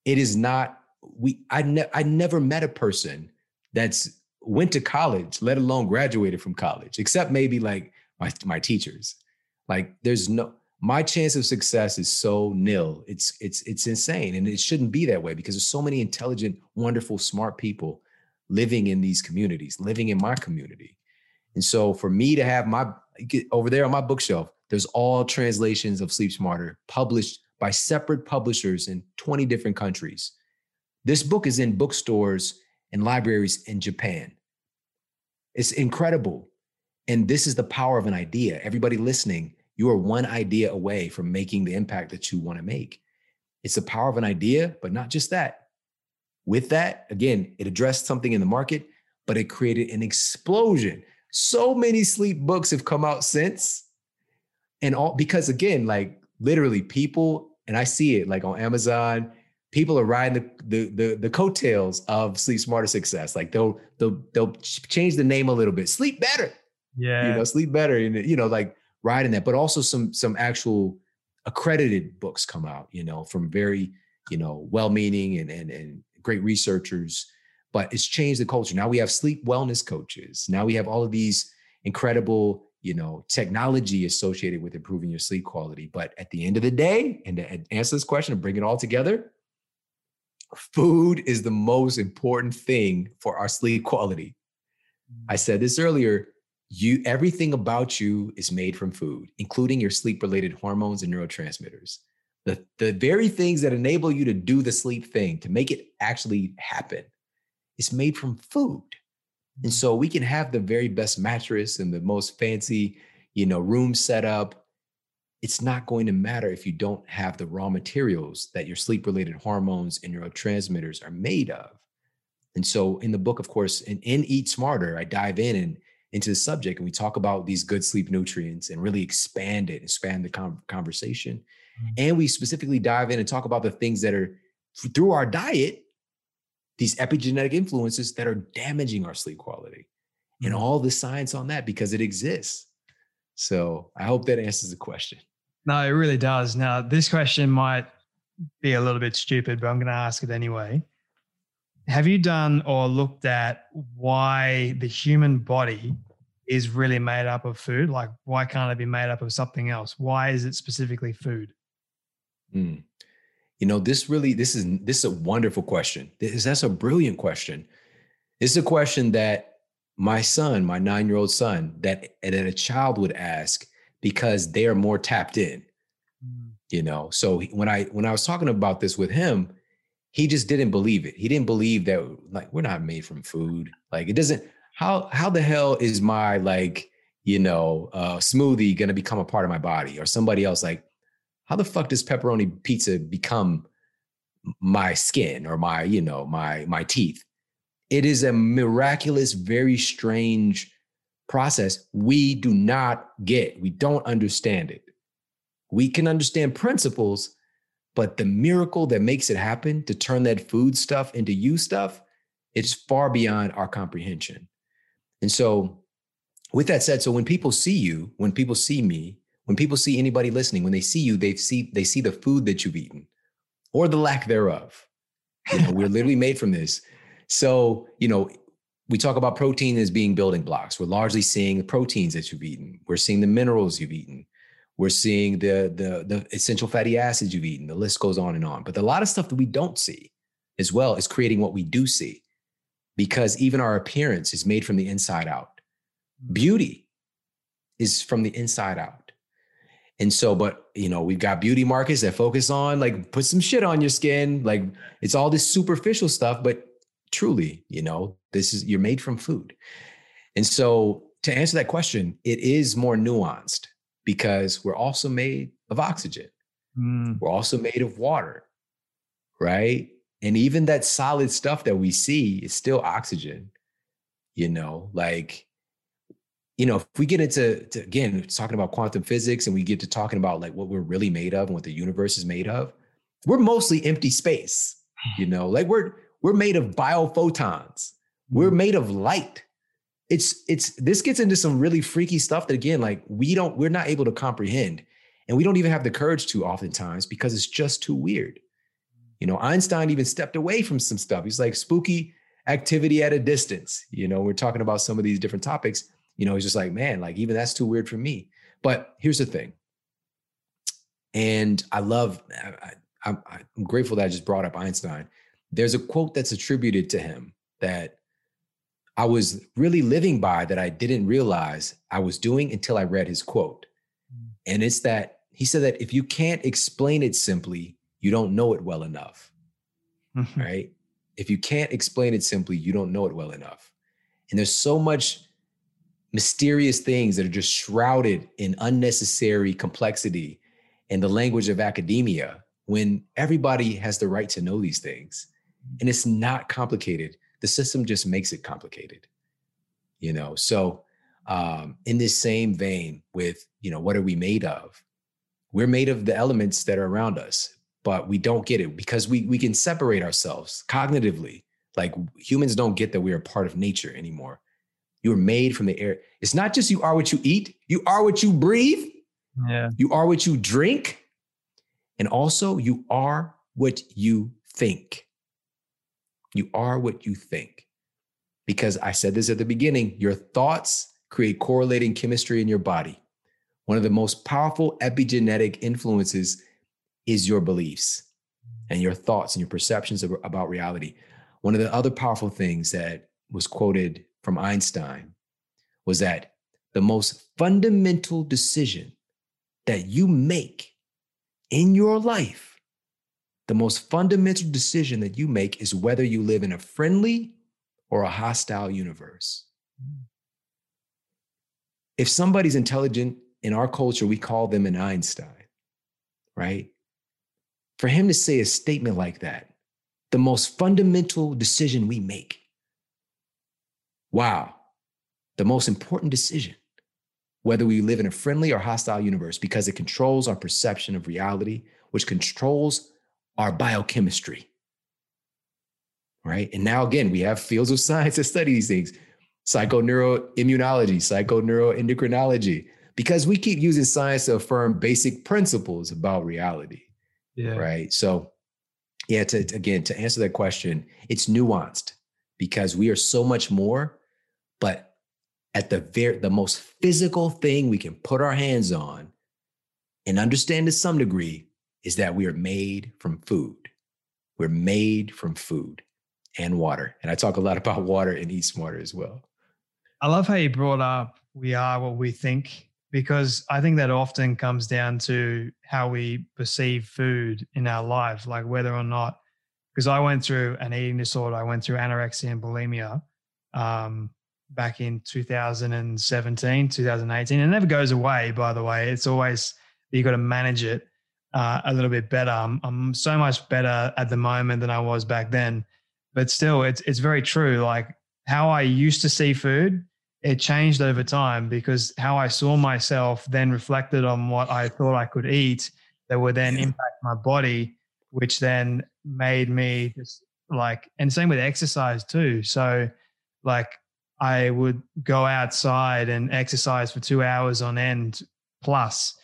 It is not we. I ne- I never met a person that's went to college, let alone graduated from college, except maybe like my my teachers. Like there's no my chance of success is so nil. It's it's it's insane, and it shouldn't be that way because there's so many intelligent, wonderful, smart people living in these communities, living in my community. And so for me to have my over there on my bookshelf, there's all translations of Sleep Smarter published by separate publishers in 20 different countries. This book is in bookstores and libraries in Japan. It's incredible. And this is the power of an idea. Everybody listening, you are one idea away from making the impact that you want to make. It's the power of an idea, but not just that. With that, again, it addressed something in the market, but it created an explosion. So many sleep books have come out since. And all because again, like literally people, and I see it like on Amazon, people are riding the the the, the coattails of Sleep Smarter Success. Like they'll they'll they'll change the name a little bit. Sleep better. Yeah. You know, sleep better. And you know, like riding that, but also some some actual accredited books come out, you know, from very, you know, well-meaning and and and great researchers. But it's changed the culture. Now we have sleep wellness coaches. Now we have all of these incredible, you know, technology associated with improving your sleep quality. But at the end of the day, and to answer this question and bring it all together, food is the most important thing for our sleep quality. I said this earlier you everything about you is made from food including your sleep related hormones and neurotransmitters the, the very things that enable you to do the sleep thing to make it actually happen is made from food and so we can have the very best mattress and the most fancy you know room setup it's not going to matter if you don't have the raw materials that your sleep related hormones and neurotransmitters are made of and so in the book of course in, in eat smarter i dive in and into the subject and we talk about these good sleep nutrients and really expand it, expand the com- conversation. Mm-hmm. And we specifically dive in and talk about the things that are through our diet, these epigenetic influences that are damaging our sleep quality mm-hmm. and all the science on that because it exists. So I hope that answers the question. No, it really does. Now, this question might be a little bit stupid, but I'm going to ask it anyway. Have you done or looked at why the human body is really made up of food? Like, why can't it be made up of something else? Why is it specifically food? Mm. You know, this really, this is this is a wonderful question. This, that's a brilliant question. It's a question that my son, my nine-year-old son, that that a child would ask because they are more tapped in. Mm. You know, so when I when I was talking about this with him, he just didn't believe it. He didn't believe that like we're not made from food. Like it doesn't how how the hell is my like, you know, uh smoothie gonna become a part of my body or somebody else like how the fuck does pepperoni pizza become my skin or my, you know, my my teeth. It is a miraculous, very strange process we do not get. We don't understand it. We can understand principles, but the miracle that makes it happen to turn that food stuff into you stuff, it's far beyond our comprehension. And so, with that said, so when people see you, when people see me, when people see anybody listening, when they see you, they see they see the food that you've eaten or the lack thereof. You know, we're literally made from this. So, you know, we talk about protein as being building blocks. We're largely seeing the proteins that you've eaten. We're seeing the minerals you've eaten. We're seeing the, the, the essential fatty acids you've eaten. The list goes on and on. But a lot of stuff that we don't see as well is creating what we do see because even our appearance is made from the inside out. Beauty is from the inside out. And so, but you know, we've got beauty markets that focus on like put some shit on your skin. Like it's all this superficial stuff, but truly, you know, this is you're made from food. And so to answer that question, it is more nuanced because we're also made of oxygen. Mm. We're also made of water, right? And even that solid stuff that we see is still oxygen, you know, like, you know, if we get into, to, again, talking about quantum physics and we get to talking about like what we're really made of and what the universe is made of, we're mostly empty space, you know, like we're, we're made of biophotons. We're mm. made of light. It's it's this gets into some really freaky stuff that again like we don't we're not able to comprehend. And we don't even have the courage to oftentimes because it's just too weird. You know einstein even stepped away from some stuff. He's like spooky activity at a distance. You know we're talking about some of these different topics you know he's just like man like even that's too weird for me but here's the thing and i love I, I, i'm grateful that i just brought up einstein there's a quote that's attributed to him that I was really living by that I didn't realize I was doing until I read his quote. Mm. And it's that he said that if you can't explain it simply, you don't know it well enough. right? If you can't explain it simply, you don't know it well enough. And there's so much mysterious things that are just shrouded in unnecessary complexity in the language of academia when everybody has the right to know these things. And it's not complicated. The system just makes it complicated you know? So um, in this same vein with you know what are we made of? We're made of the elements that are around us but we don't get it because we we can separate ourselves cognitively. Like humans don't get that we are part of nature anymore you're made from the air it's not just you are what you eat you are what you breathe yeah you are what you drink and also you are what you think you are what you think. Because I said this at the beginning your thoughts create correlating chemistry in your body. One of the most powerful epigenetic influences is your beliefs and your thoughts and your perceptions about reality. One of the other powerful things that was quoted from Einstein was that the most fundamental decision that you make in your life the most fundamental decision that you make is whether you live in a friendly or a hostile universe. If somebody's intelligent in our culture, we call them an Einstein, right? For him to say a statement like that, the most fundamental decision we make. Wow, the most important decision, whether we live in a friendly or hostile universe, because it controls our perception of reality, which controls our biochemistry. Right. And now, again, we have fields of science that study these things psychoneuroimmunology, psychoneuroendocrinology, because we keep using science to affirm basic principles about reality. Yeah. Right. So, yeah, to, again, to answer that question, it's nuanced because we are so much more, but at the very the most physical thing we can put our hands on and understand to some degree is that we are made from food. We're made from food and water. And I talk a lot about water and Eat Smarter as well. I love how you brought up we are what we think, because I think that often comes down to how we perceive food in our life, like whether or not, because I went through an eating disorder, I went through anorexia and bulimia um, back in 2017, 2018. It never goes away, by the way. It's always, you've got to manage it uh, a little bit better. I'm, I'm so much better at the moment than I was back then. But still, it's it's very true. Like how I used to see food, it changed over time because how I saw myself then reflected on what I thought I could eat that would then impact my body, which then made me just like, and same with exercise too. So, like, I would go outside and exercise for two hours on end plus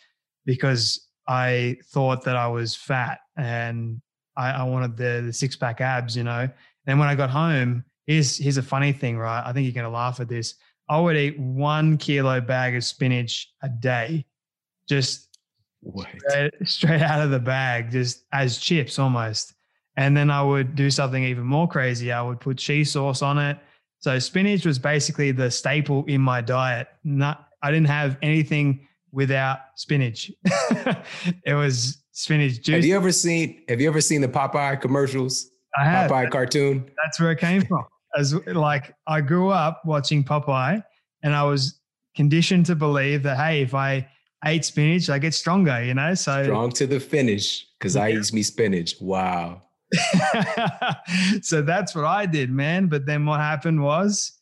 because I thought that I was fat and I, I wanted the, the six pack abs, you know. Then when I got home, here's here's a funny thing, right? I think you're gonna laugh at this. I would eat one kilo bag of spinach a day, just straight, straight out of the bag, just as chips almost. And then I would do something even more crazy. I would put cheese sauce on it. So spinach was basically the staple in my diet. Not I didn't have anything without spinach. it was spinach juice. Have you ever seen Have you ever seen the Popeye commercials? I have. Popeye cartoon. That's where it came from. As like I grew up watching Popeye, and I was conditioned to believe that hey, if I ate spinach, I get stronger. You know, so strong to the finish because yeah. I eat me spinach. Wow. so that's what I did, man. But then what happened was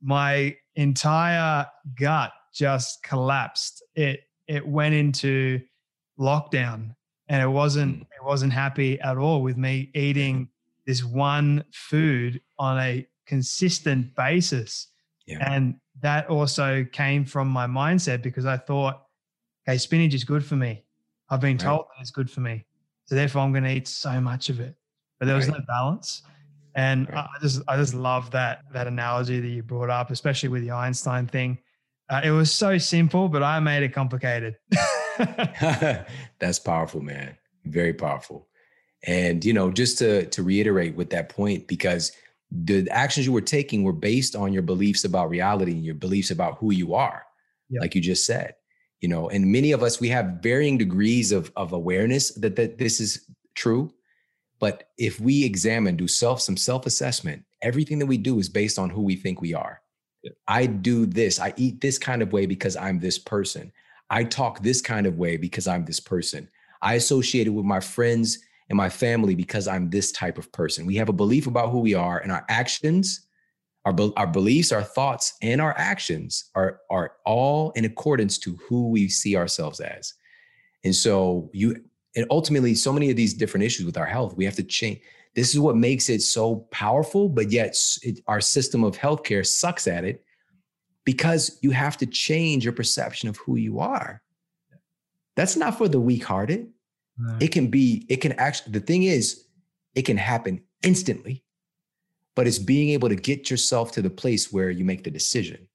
my entire gut just collapsed. It it went into lockdown and it wasn't mm. it wasn't happy at all with me eating this one food on a consistent basis. Yeah. And that also came from my mindset because I thought, okay, spinach is good for me. I've been told that it's good for me. So therefore I'm going to eat so much of it. But there was right. no balance. And right. I just I just love that that analogy that you brought up, especially with the Einstein thing. Uh, it was so simple, but I made it complicated. That's powerful, man. Very powerful. And you know, just to to reiterate with that point, because the actions you were taking were based on your beliefs about reality and your beliefs about who you are, yep. like you just said. You know, and many of us we have varying degrees of of awareness that that this is true. But if we examine, do self some self assessment, everything that we do is based on who we think we are. I do this. I eat this kind of way because I'm this person. I talk this kind of way because I'm this person. I associate it with my friends and my family because I'm this type of person. We have a belief about who we are, and our actions, our, our beliefs, our thoughts, and our actions are, are all in accordance to who we see ourselves as. And so you and ultimately so many of these different issues with our health, we have to change this is what makes it so powerful, but yet it, our system of healthcare sucks at it because you have to change your perception of who you are. That's not for the weak hearted. No. It can be, it can actually, the thing is, it can happen instantly, but it's being able to get yourself to the place where you make the decision.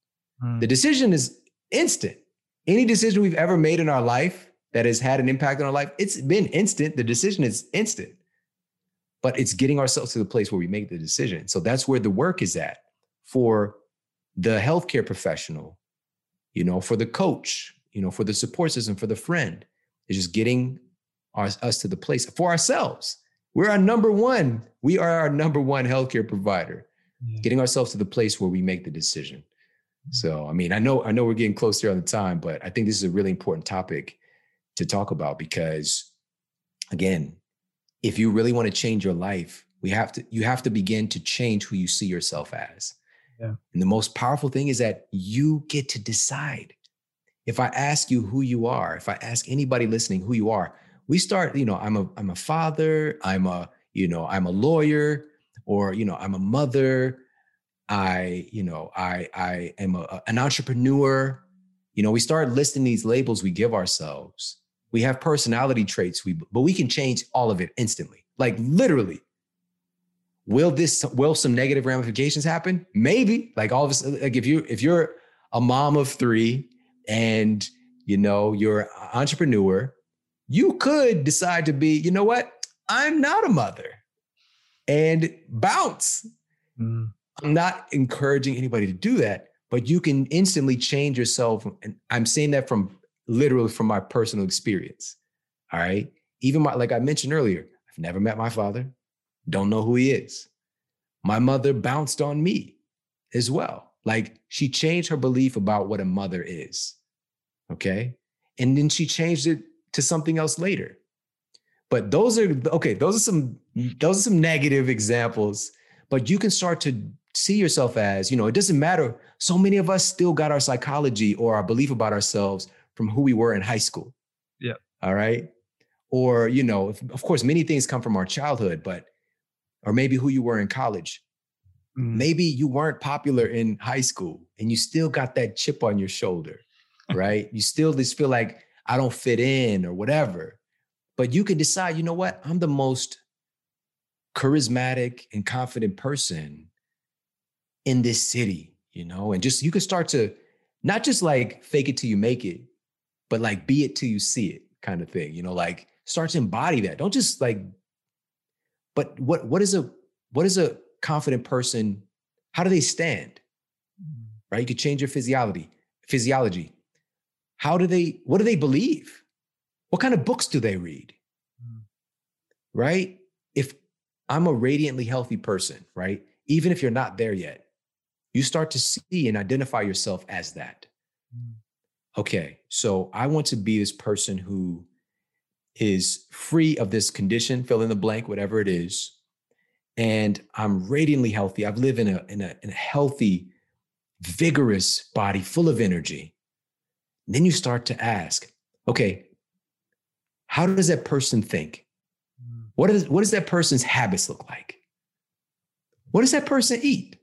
Mm. The decision is instant. Any decision we've ever made in our life that has had an impact on our life, it's been instant. The decision is instant but it's getting ourselves to the place where we make the decision. So that's where the work is at for the healthcare professional, you know, for the coach, you know, for the support system, for the friend. It's just getting our, us to the place for ourselves. We're our number one. We are our number one healthcare provider. Yeah. Getting ourselves to the place where we make the decision. Mm-hmm. So, I mean, I know, I know we're getting close here on the time, but I think this is a really important topic to talk about because, again, if you really want to change your life, we have to you have to begin to change who you see yourself as. Yeah. And the most powerful thing is that you get to decide. If I ask you who you are, if I ask anybody listening who you are, we start, you know, I'm a I'm a father, I'm a, you know, I'm a lawyer, or you know, I'm a mother, I, you know, I I am a, an entrepreneur. You know, we start listing these labels we give ourselves we have personality traits we but we can change all of it instantly. Like literally. Will this will some negative ramifications happen? Maybe. Like all of us like if you if you're a mom of three and you know you're an entrepreneur you could decide to be you know what? I'm not a mother. And bounce. Mm. i'm not encouraging anybody to do that but you can instantly change yourself and i'm saying that from literally from my personal experience. All right. Even my, like I mentioned earlier, I've never met my father, don't know who he is. My mother bounced on me as well. Like she changed her belief about what a mother is. Okay. And then she changed it to something else later. But those are okay, those are some those are some negative examples, but you can start to see yourself as, you know, it doesn't matter. So many of us still got our psychology or our belief about ourselves from who we were in high school. Yeah. All right. Or, you know, of course, many things come from our childhood, but, or maybe who you were in college. Mm. Maybe you weren't popular in high school and you still got that chip on your shoulder, right? you still just feel like I don't fit in or whatever. But you can decide, you know what? I'm the most charismatic and confident person in this city, you know, and just you can start to not just like fake it till you make it, but like be it till you see it kind of thing, you know, like start to embody that. Don't just like, but what what is a what is a confident person? How do they stand? Mm. Right? You could change your physiology, physiology. How do they, what do they believe? What kind of books do they read? Mm. Right? If I'm a radiantly healthy person, right? Even if you're not there yet, you start to see and identify yourself as that. Okay, so I want to be this person who is free of this condition, fill in the blank, whatever it is. And I'm radiantly healthy. I've lived in a, in a, in a healthy, vigorous body full of energy. And then you start to ask, okay, how does that person think? Mm. What, is, what does that person's habits look like? What does that person eat?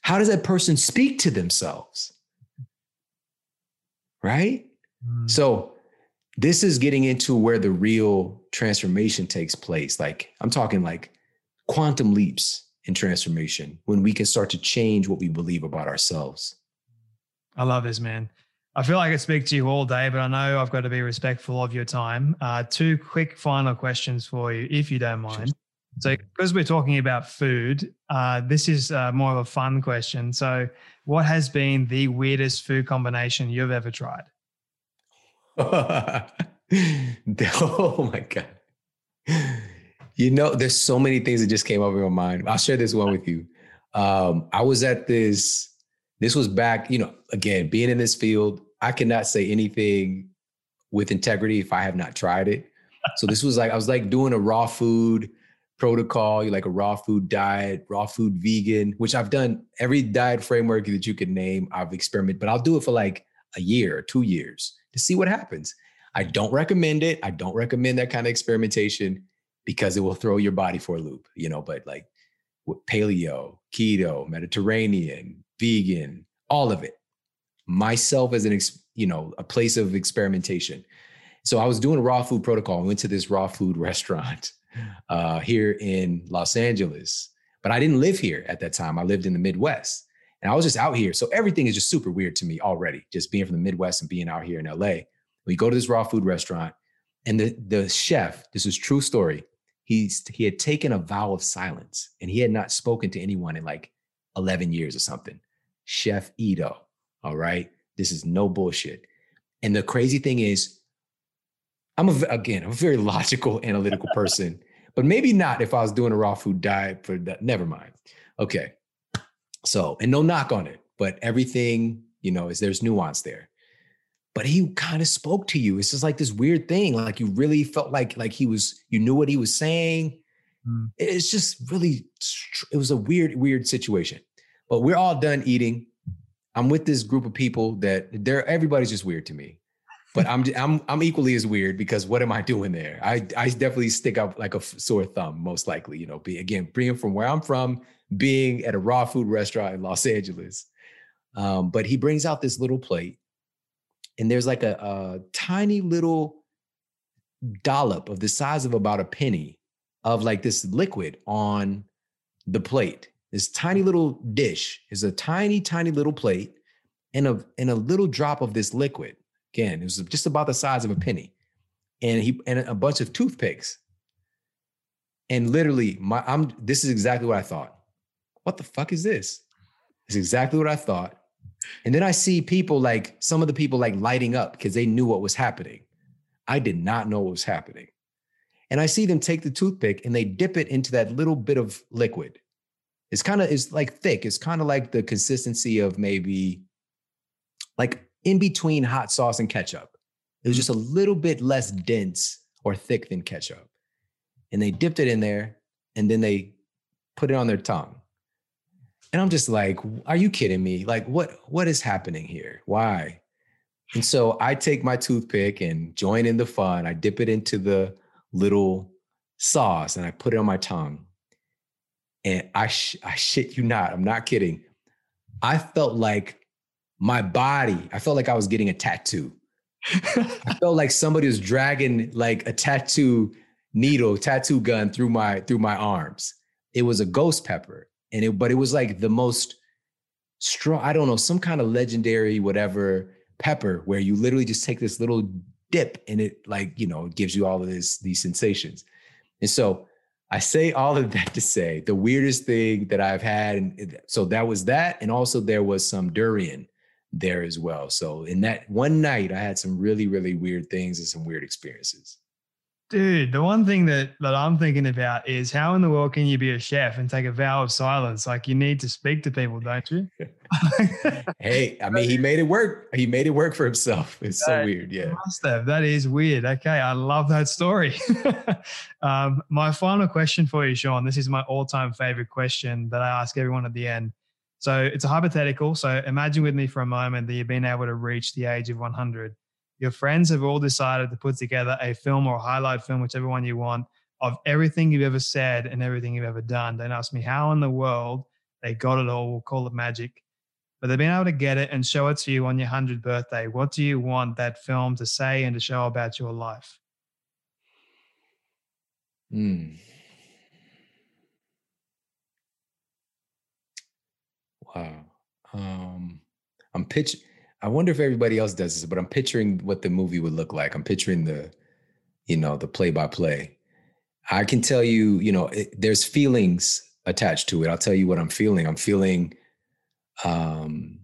How does that person speak to themselves? Right? Mm. So, this is getting into where the real transformation takes place. Like, I'm talking like quantum leaps in transformation when we can start to change what we believe about ourselves. I love this, man. I feel like I speak to you all day, but I know I've got to be respectful of your time. Uh, two quick final questions for you, if you don't mind. So, because we're talking about food, uh, this is uh, more of a fun question. So, what has been the weirdest food combination you've ever tried? oh my God. You know, there's so many things that just came up in my mind. I'll share this one with you. Um, I was at this, this was back, you know, again, being in this field, I cannot say anything with integrity if I have not tried it. So this was like, I was like doing a raw food protocol, you like a raw food diet, raw food vegan, which I've done every diet framework that you could name. I've experimented, but I'll do it for like a year or two years to see what happens. I don't recommend it. I don't recommend that kind of experimentation because it will throw your body for a loop, you know, but like paleo, keto, Mediterranean, vegan, all of it myself as an ex, you know a place of experimentation. So I was doing a raw food protocol. I went to this raw food restaurant uh, here in Los Angeles, but I didn't live here at that time. I lived in the Midwest, and I was just out here. So everything is just super weird to me already. Just being from the Midwest and being out here in LA. We go to this raw food restaurant, and the the chef. This is true story. He's he had taken a vow of silence, and he had not spoken to anyone in like 11 years or something. Chef Ito all right. This is no bullshit. And the crazy thing is, I'm a, again, I'm a very logical, analytical person, but maybe not if I was doing a raw food diet for that. Never mind. Okay. So, and no knock on it, but everything, you know, is there's nuance there. But he kind of spoke to you. It's just like this weird thing. Like you really felt like like he was, you knew what he was saying. Mm. It's just really, it was a weird, weird situation. But we're all done eating. I'm with this group of people that they're everybody's just weird to me. But I'm I'm I'm equally as weird because what am I doing there? I I definitely stick out like a sore thumb, most likely. You know, be again bringing from where I'm from, being at a raw food restaurant in Los Angeles. Um, but he brings out this little plate, and there's like a, a tiny little dollop of the size of about a penny of like this liquid on the plate this tiny little dish is a tiny, tiny little plate and a and a little drop of this liquid. Again, it was just about the size of a penny, and he and a bunch of toothpicks. And literally, my I'm this is exactly what I thought. What the fuck is this? It's exactly what I thought. And then I see people like some of the people like lighting up because they knew what was happening. I did not know what was happening. And I see them take the toothpick and they dip it into that little bit of liquid. It's kind of it's like thick. It's kind of like the consistency of maybe like in between hot sauce and ketchup. It was mm. just a little bit less dense or thick than ketchup. And they dipped it in there and then they put it on their tongue. And I'm just like, are you kidding me? Like, what what is happening here? Why? And so I take my toothpick and join in the fun. I dip it into the little sauce and I put it on my tongue. And I sh- I shit you not, I'm not kidding. I felt like my body, I felt like I was getting a tattoo. I felt like somebody was dragging like a tattoo needle, tattoo gun through my through my arms. It was a ghost pepper, and it but it was like the most strong. I don't know, some kind of legendary whatever pepper where you literally just take this little dip and it like you know gives you all of this these sensations. And so I say all of that to say the weirdest thing that I've had, and so that was that, and also there was some durian there as well. So in that one night, I had some really, really weird things and some weird experiences. Dude, the one thing that, that I'm thinking about is how in the world can you be a chef and take a vow of silence? Like you need to speak to people, don't you? hey, I mean, he made it work. He made it work for himself. It's so weird. Yeah. Must have. That is weird. Okay. I love that story. um, my final question for you, Shawn. This is my all time favorite question that I ask everyone at the end. So it's a hypothetical. So imagine with me for a moment that you've been able to reach the age of 100. Your friends have all decided to put together a film or a highlight film, whichever one you want, of everything you've ever said and everything you've ever done. Don't ask me how in the world they got it all. We'll call it magic. But they've been able to get it and show it to you on your 100th birthday. What do you want that film to say and to show about your life? Hmm. Wow. Um, I'm pitching. I wonder if everybody else does this, but I'm picturing what the movie would look like. I'm picturing the, you know, the play by play. I can tell you, you know, it, there's feelings attached to it. I'll tell you what I'm feeling. I'm feeling, um,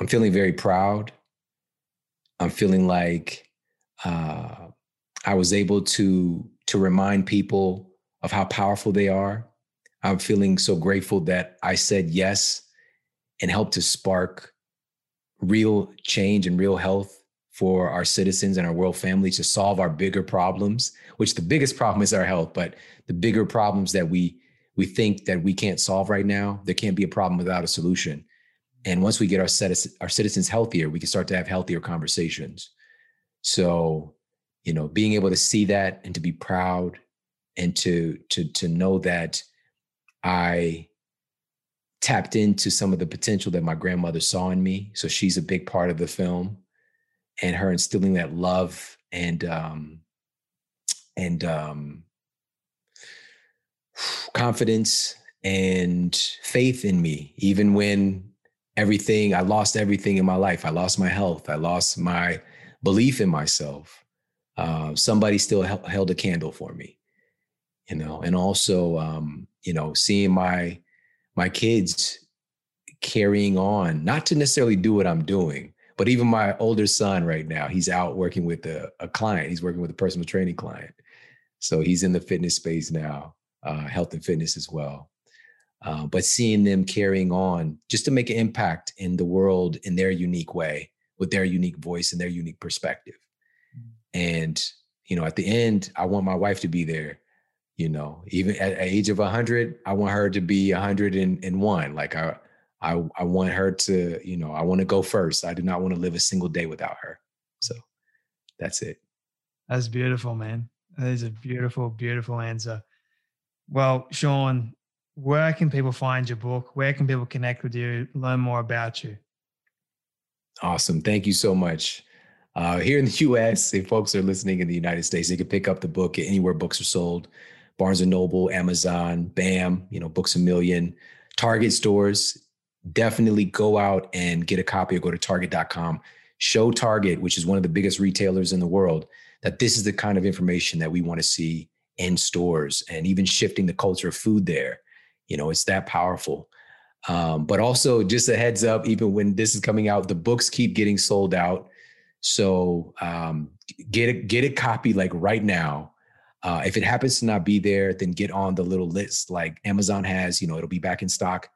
I'm feeling very proud. I'm feeling like uh, I was able to to remind people of how powerful they are. I'm feeling so grateful that I said yes and help to spark real change and real health for our citizens and our world family to solve our bigger problems which the biggest problem is our health but the bigger problems that we we think that we can't solve right now there can't be a problem without a solution. And once we get our citizens our citizens healthier we can start to have healthier conversations. So you know being able to see that and to be proud and to to to know that i tapped into some of the potential that my grandmother saw in me. So she's a big part of the film, and her instilling that love and um, and um, confidence and faith in me, even when everything I lost everything in my life. I lost my health. I lost my belief in myself. Uh, somebody still held a candle for me, you know, and also, um, you know, seeing my my kids carrying on, not to necessarily do what I'm doing, but even my older son right now, he's out working with a, a client. He's working with a personal training client. So he's in the fitness space now, uh, health and fitness as well. Uh, but seeing them carrying on just to make an impact in the world in their unique way, with their unique voice and their unique perspective. Mm. And, you know, at the end, I want my wife to be there you know even at, at age of 100 i want her to be 101 like i i i want her to you know i want to go first. I do not want to live a single day without her. So that's it. That's beautiful man. That is a beautiful beautiful answer. Well shawn where can people find your book? Where can people connect with you learn more about you? Awesome. Thank you so much. Uh, here in the us if folks are listening in the united states they can pick up the book anywhere books are sold Barnes and Noble, Amazon, BAM, you know, Books a Million, Target stores. Definitely go out and get a copy or go to target.com. Show Target, which is one of the biggest retailers in the world, that this is the kind of information that we want to see in stores and even shifting the culture of food there. You know, it's that powerful. Um, but also, just a heads up, even when this is coming out, the books keep getting sold out. So um, get a, get a copy like right now uh, if it happens to not be there, then get on the little list like Amazon has. You know, it'll be back in stock.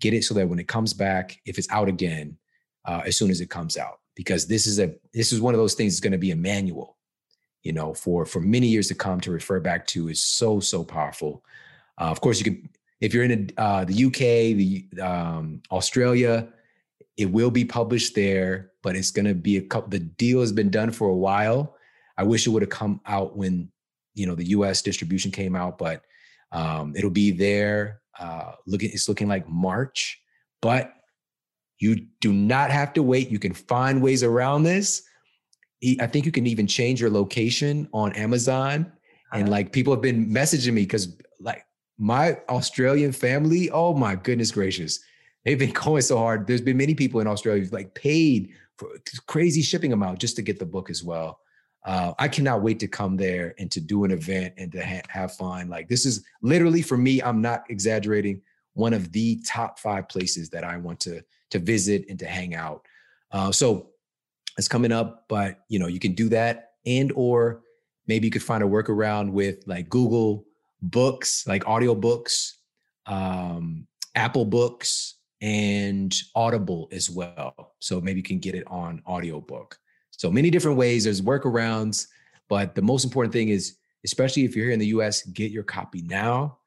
Get it so that when it comes back, if it's out again, uh, as soon as it comes out, because this is a this is one of those things that's going to be a manual. you know, for for many years to come to refer back to is so so powerful. Uh, of course, you can if you're in a, uh, the UK, the um, Australia, it will be published there, but it's going to be a couple. The deal has been done for a while. I wish it would have come out when you know the U.S. distribution came out, but um, it'll be there. Uh, looking, it's looking like March, but you do not have to wait. You can find ways around this. I think you can even change your location on Amazon. And uh-huh. like people have been messaging me because like my Australian family, oh my goodness gracious, they've been going so hard. There's been many people in Australia who've like paid for crazy shipping amount just to get the book as well. Uh, I cannot wait to come there and to do an event and to ha- have fun. Like this is literally for me, I'm not exaggerating, one of the top five places that I want to to visit and to hang out. Uh, so it's coming up, but you know, you can do that and or maybe you could find a workaround with like Google Books, like audio books, um, Apple Books, and Audible as well. So maybe you can get it on audiobook. So many different ways. There's workarounds, but the most important thing is, especially if you're here in the US, get your copy now.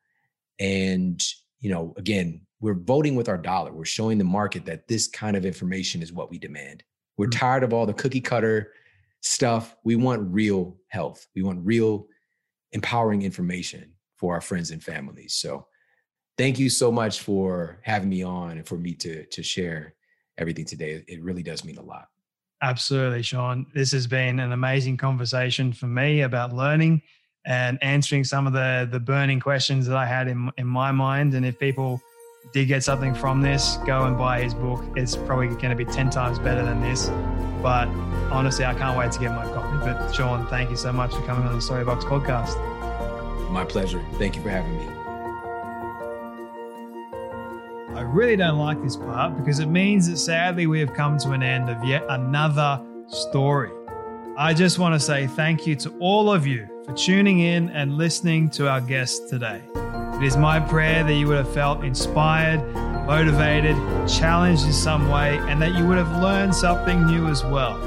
And you know, again, we're voting with our dollar. We're showing the market that this kind of information is what we demand. We're mm-hmm. tired of all the cookie cutter stuff. We want real health. We want real empowering information for our friends and families. So thank you so much for having me on and for me to to share everything today. It really does mean a lot. Absolutely, Shawn. This has been an amazing conversation for me about learning and answering some of the the burning questions that I had in in my mind. And if people did get something from this, go and buy his book. It's probably going to be 10 times better than this. But honestly, I can't wait to get my copy. But Shawn, thank you so much for coming on the Storybox podcast. My pleasure. Thank you for having me. Really don't like this part because it means that sadly we have come to an end of yet another story. I just want to say thank you to all of you for tuning in and listening to our guest today. It is my prayer that you would have felt inspired, motivated, challenged in some way, and that you would have learned something new as well.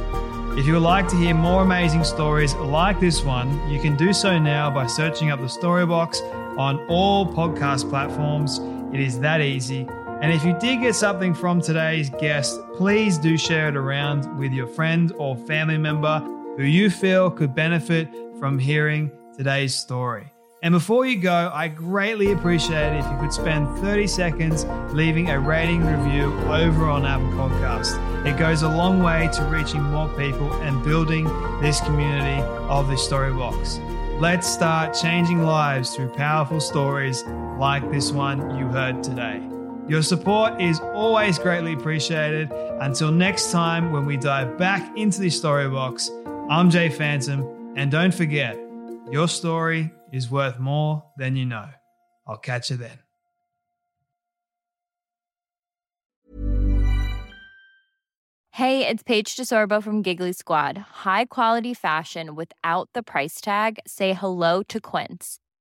If you would like to hear more amazing stories like this one, you can do so now by searching up the Storybox on all podcast platforms. It is that easy. And if you did get something from today's guest, please do share it around with your friend or family member who you feel could benefit from hearing today's story. And before you go, I greatly appreciate it if you could spend 30 seconds leaving a rating review over on Apple Podcast. It goes a long way to reaching more people and building this community of the Storybox. Let's start changing lives through powerful stories like this one you heard today. Your support is always greatly appreciated. Until next time, when we dive back into the story box, I'm Jay Phantom, and don't forget, your story is worth more than you know. I'll catch you then. Hey, it's Paige DeSorbo from Giggly Squad. High quality fashion without the price tag? Say hello to Quince.